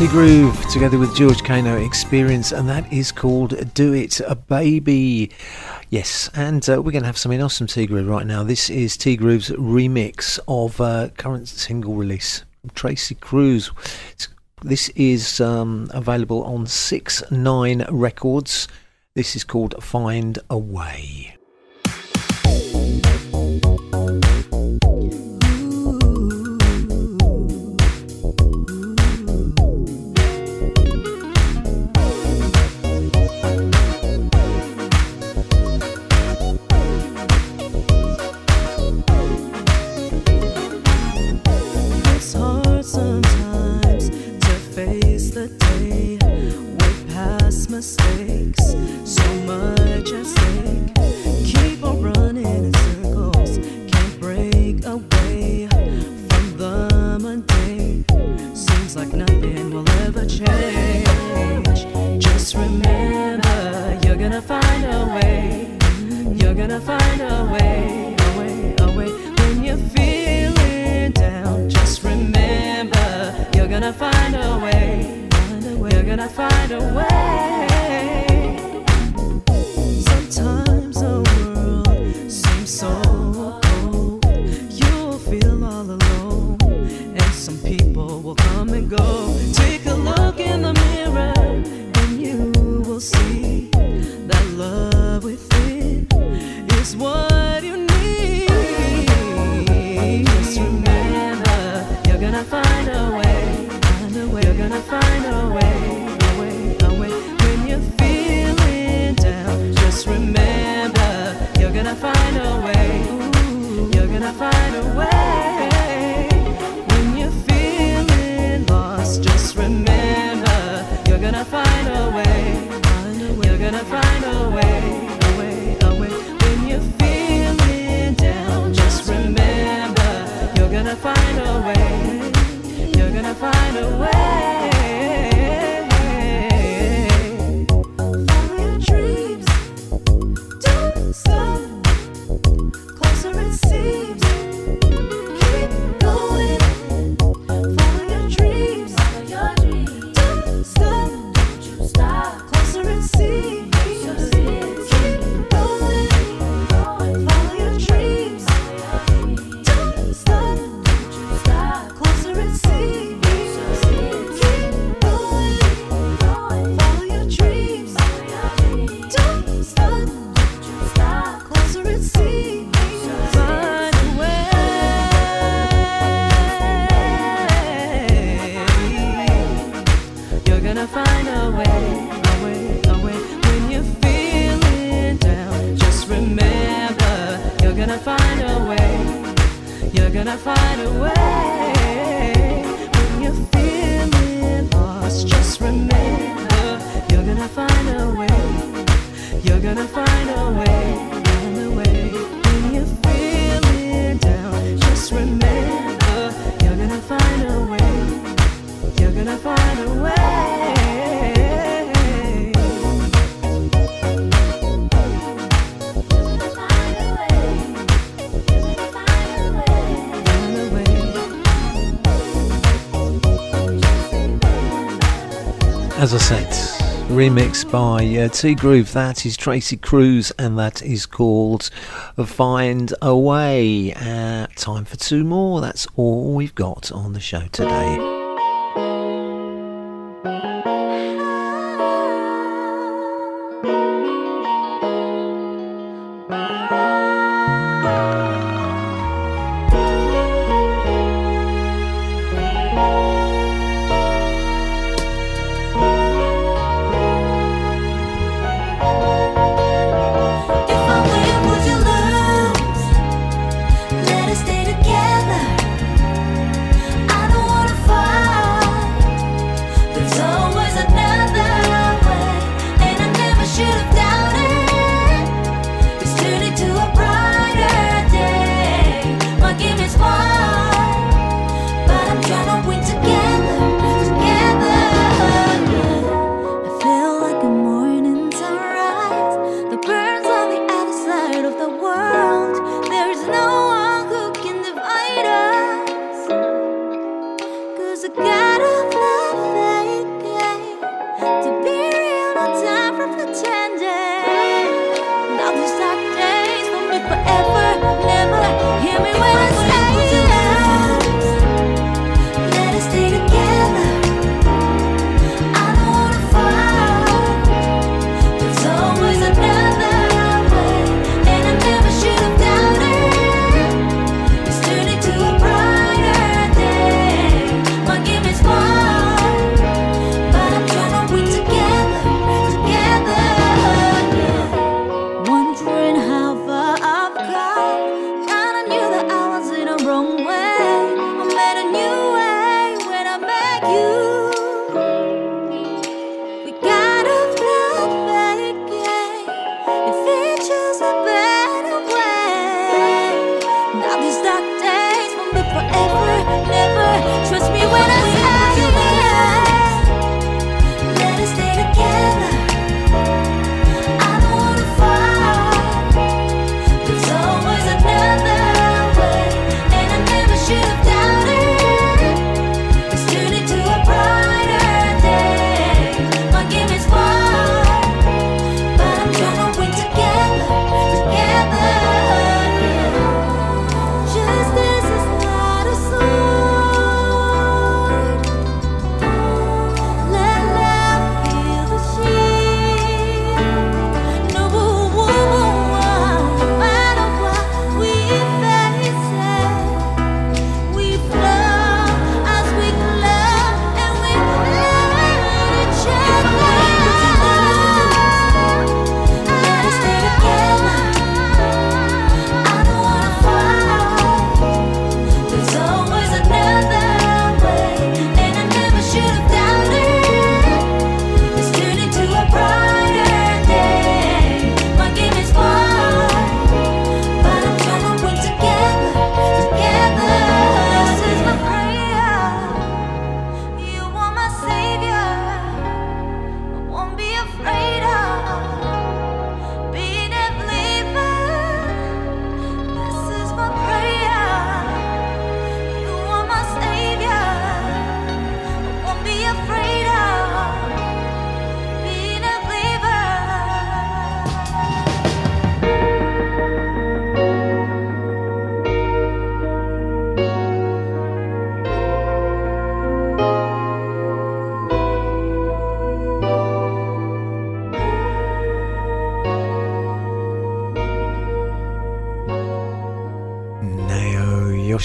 Groove together with George Kano Experience, and that is called Do It a Baby. Yes, and uh, we're going to have something else from T Groove right now. This is T Groove's remix of uh, current single release, Tracy Cruz. This is um, available on 6 9 Records. This is called Find a Way. as I said, remixed by uh, T Groove. That is Tracy Cruz, and that is called Find a Way. Uh, time for two more. That's all we've got on the show today.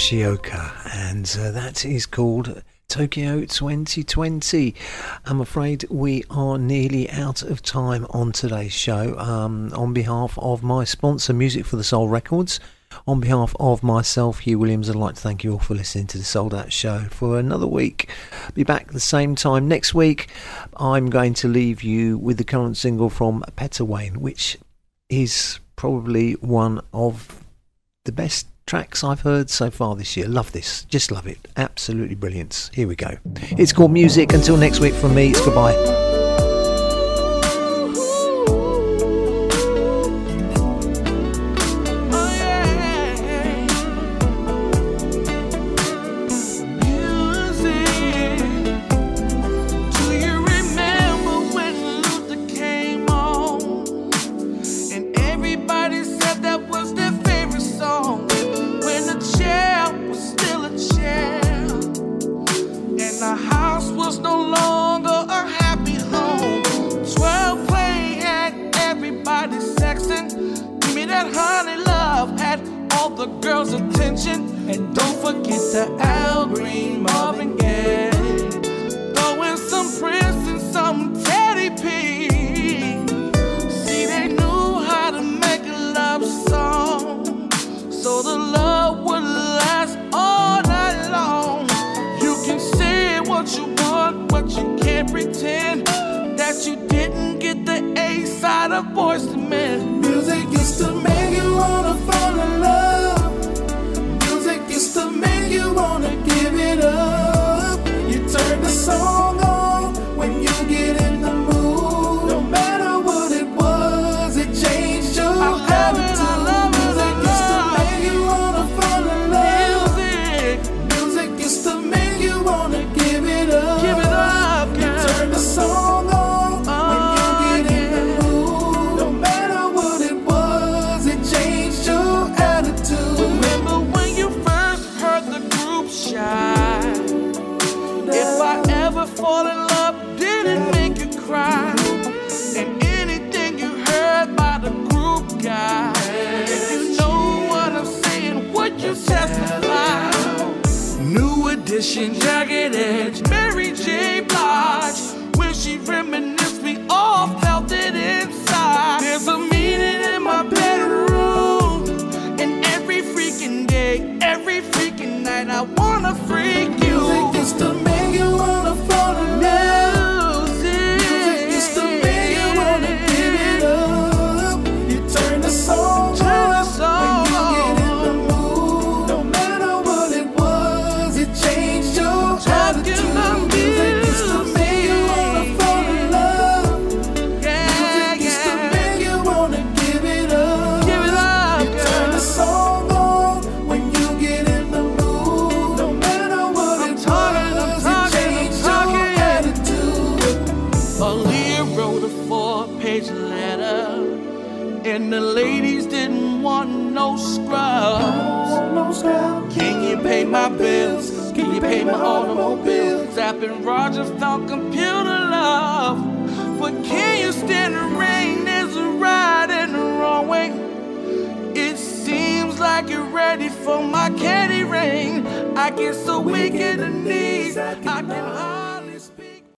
Yoshioka, and uh, that is called Tokyo 2020. I'm afraid we are nearly out of time on today's show. Um, on behalf of my sponsor, Music for the Soul Records, on behalf of myself, Hugh Williams, I'd like to thank you all for listening to the Souled Out Show for another week. Be back the same time next week. I'm going to leave you with the current single from Petawane, which is probably one of the best tracks I've heard so far this year. Love this. Just love it. Absolutely brilliant. Here we go. It's called Music. Until next week from me, it's goodbye.